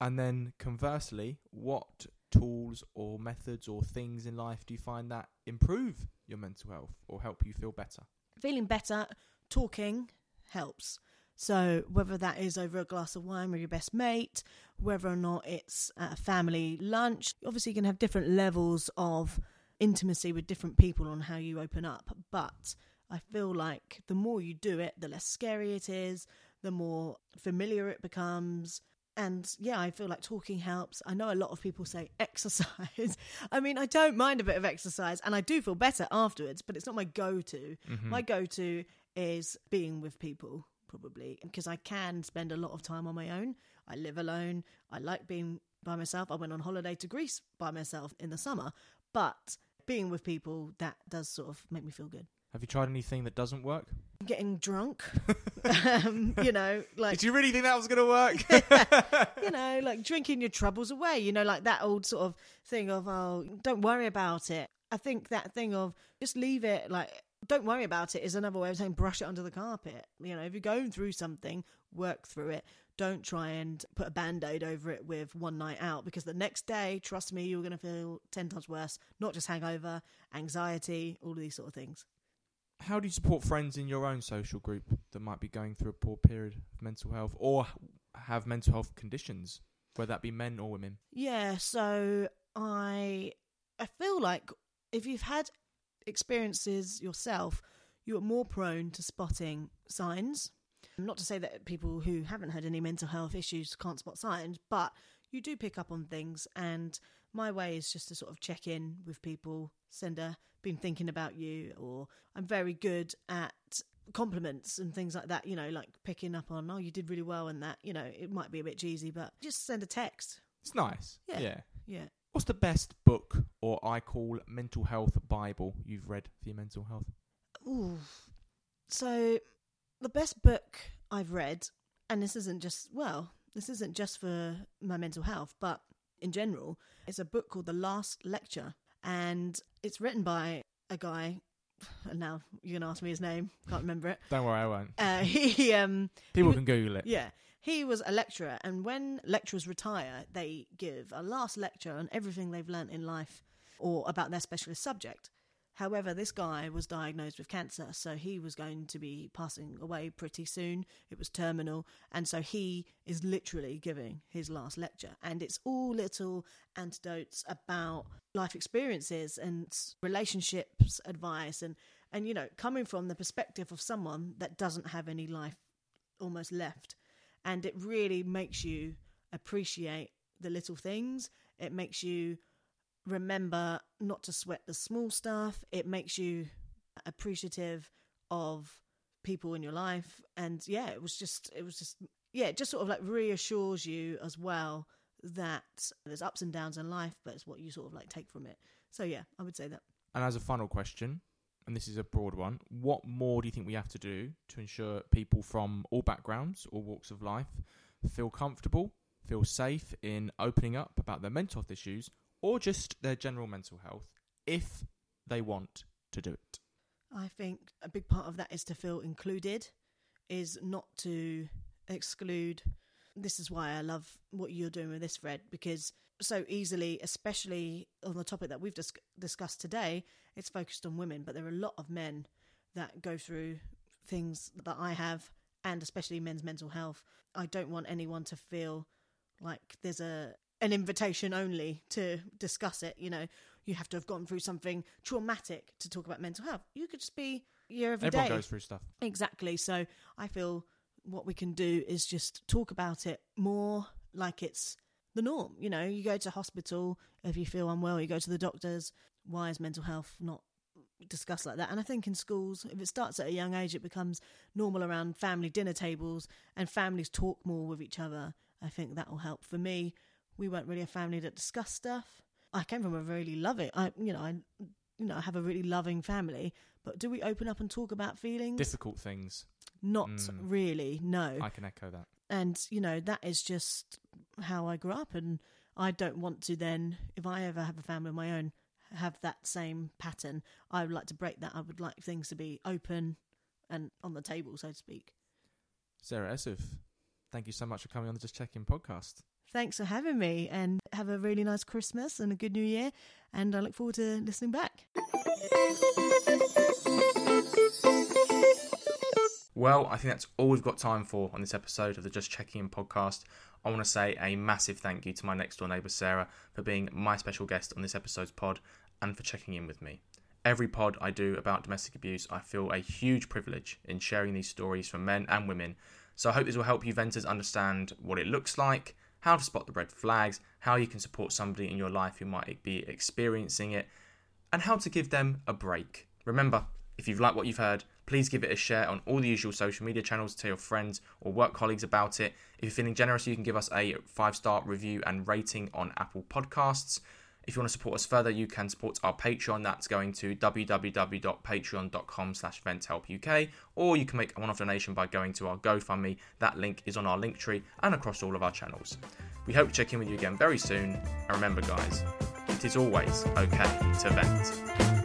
S1: And then conversely, what tools or methods or things in life do you find that improve your mental health or help you feel better?
S2: feeling better, talking helps. So whether that is over a glass of wine with your best mate, whether or not it's at a family lunch, obviously you can have different levels of intimacy with different people on how you open up. But I feel like the more you do it, the less scary it is, the more familiar it becomes. And yeah, I feel like talking helps. I know a lot of people say exercise. I mean, I don't mind a bit of exercise and I do feel better afterwards, but it's not my go to.
S1: Mm-hmm.
S2: My go to is being with people, probably, because I can spend a lot of time on my own. I live alone. I like being by myself. I went on holiday to Greece by myself in the summer, but being with people that does sort of make me feel good.
S1: Have you tried anything that doesn't work?
S2: Getting drunk, um, you know, like
S1: Did you really think that was going to work?
S2: you know, like drinking your troubles away, you know, like that old sort of thing of, oh, don't worry about it. I think that thing of just leave it, like, don't worry about it is another way of saying brush it under the carpet. You know, if you're going through something, work through it. Don't try and put a band aid over it with one night out because the next day, trust me, you're going to feel 10 times worse. Not just hangover, anxiety, all of these sort of things.
S1: How do you support friends in your own social group that might be going through a poor period of mental health or have mental health conditions, whether that be men or women?
S2: Yeah, so I I feel like if you've had experiences yourself, you are more prone to spotting signs. Not to say that people who haven't had any mental health issues can't spot signs, but you do pick up on things. And my way is just to sort of check in with people, send a been thinking about you, or I'm very good at compliments and things like that, you know, like picking up on, oh, you did really well and that, you know, it might be a bit cheesy, but just send a text.
S1: It's nice.
S2: Yeah.
S1: yeah.
S2: Yeah.
S1: What's the best book or I call mental health Bible you've read for your mental health?
S2: Ooh. So the best book I've read, and this isn't just well, this isn't just for my mental health, but in general, it's a book called The Last Lecture, and it's written by a guy. And now you're gonna ask me his name. Can't remember it.
S1: Don't worry, I won't.
S2: Uh, he um
S1: People
S2: he
S1: can Google it.
S2: yeah he was a lecturer, and when lecturers retire, they give a last lecture on everything they've learnt in life or about their specialist subject. However, this guy was diagnosed with cancer, so he was going to be passing away pretty soon. It was terminal, and so he is literally giving his last lecture. And it's all little antidotes about life experiences and relationships advice, and, and you know, coming from the perspective of someone that doesn't have any life almost left. And it really makes you appreciate the little things. It makes you remember not to sweat the small stuff. It makes you appreciative of people in your life. And yeah, it was just, it was just, yeah, it just sort of like reassures you as well that there's ups and downs in life, but it's what you sort of like take from it. So yeah, I would say that.
S1: And as a final question, and this is a broad one, what more do you think we have to do to ensure people from all backgrounds, all walks of life, feel comfortable, feel safe in opening up about their mental health issues or just their general mental health if they want to do it?
S2: I think a big part of that is to feel included, is not to exclude. This is why I love what you're doing with this, Fred, because so easily, especially on the topic that we've dis- discussed today, it's focused on women, but there are a lot of men that go through things that I have, and especially men's mental health. I don't want anyone to feel like there's a an invitation only to discuss it. You know, you have to have gone through something traumatic to talk about mental health. You could just be your everyday.
S1: Everyone goes through stuff.
S2: Exactly. So I feel what we can do is just talk about it more like it's the norm. You know, you go to hospital if you feel unwell, you go to the doctors. Why is mental health not discussed like that? And I think in schools, if it starts at a young age, it becomes normal around family dinner tables and families talk more with each other. I think that will help. For me, we weren't really a family that discussed stuff. I came from a really loving, I you know, I you know, I have a really loving family. But do we open up and talk about feelings?
S1: Difficult things.
S2: Not
S1: Mm.
S2: really. No
S1: I can echo that.
S2: and you know that is just how I grew up, and I don't want to then, if I ever have a family of my own, have that same pattern. I would like to break that. I would like things to be open and on the table, so to speak.
S1: Sarah Essoof, thank you so much for coming on the Just Check In podcast.
S2: Thanks for having me, and have a really nice Christmas and a good New Year. And I look forward to listening back.
S1: Well, I think that's all we've got time for on this episode of the Just Checking In podcast. I want to say a massive thank you to my next door neighbour Sarah for being my special guest on this episode's pod and for checking in with me. Every pod I do about domestic abuse, I feel a huge privilege in sharing these stories from men and women. So I hope this will help you venters understand what it looks like, how to spot the red flags, how you can support somebody in your life who might be experiencing it, and how to give them a break. Remember, if you've liked what you've heard, Please give it a share on all the usual social media channels, tell your friends or work colleagues about it. If you're feeling generous, you can give us a five star review and rating on Apple Podcasts. If you want to support us further, you can support our Patreon. That's going to www.patreon.com slash venthelpuk, or you can make a one-off donation by going to our GoFundMe. That link is on our link tree and across all of our channels. We hope to check in with you again very soon. And remember, guys, it is always okay to vent.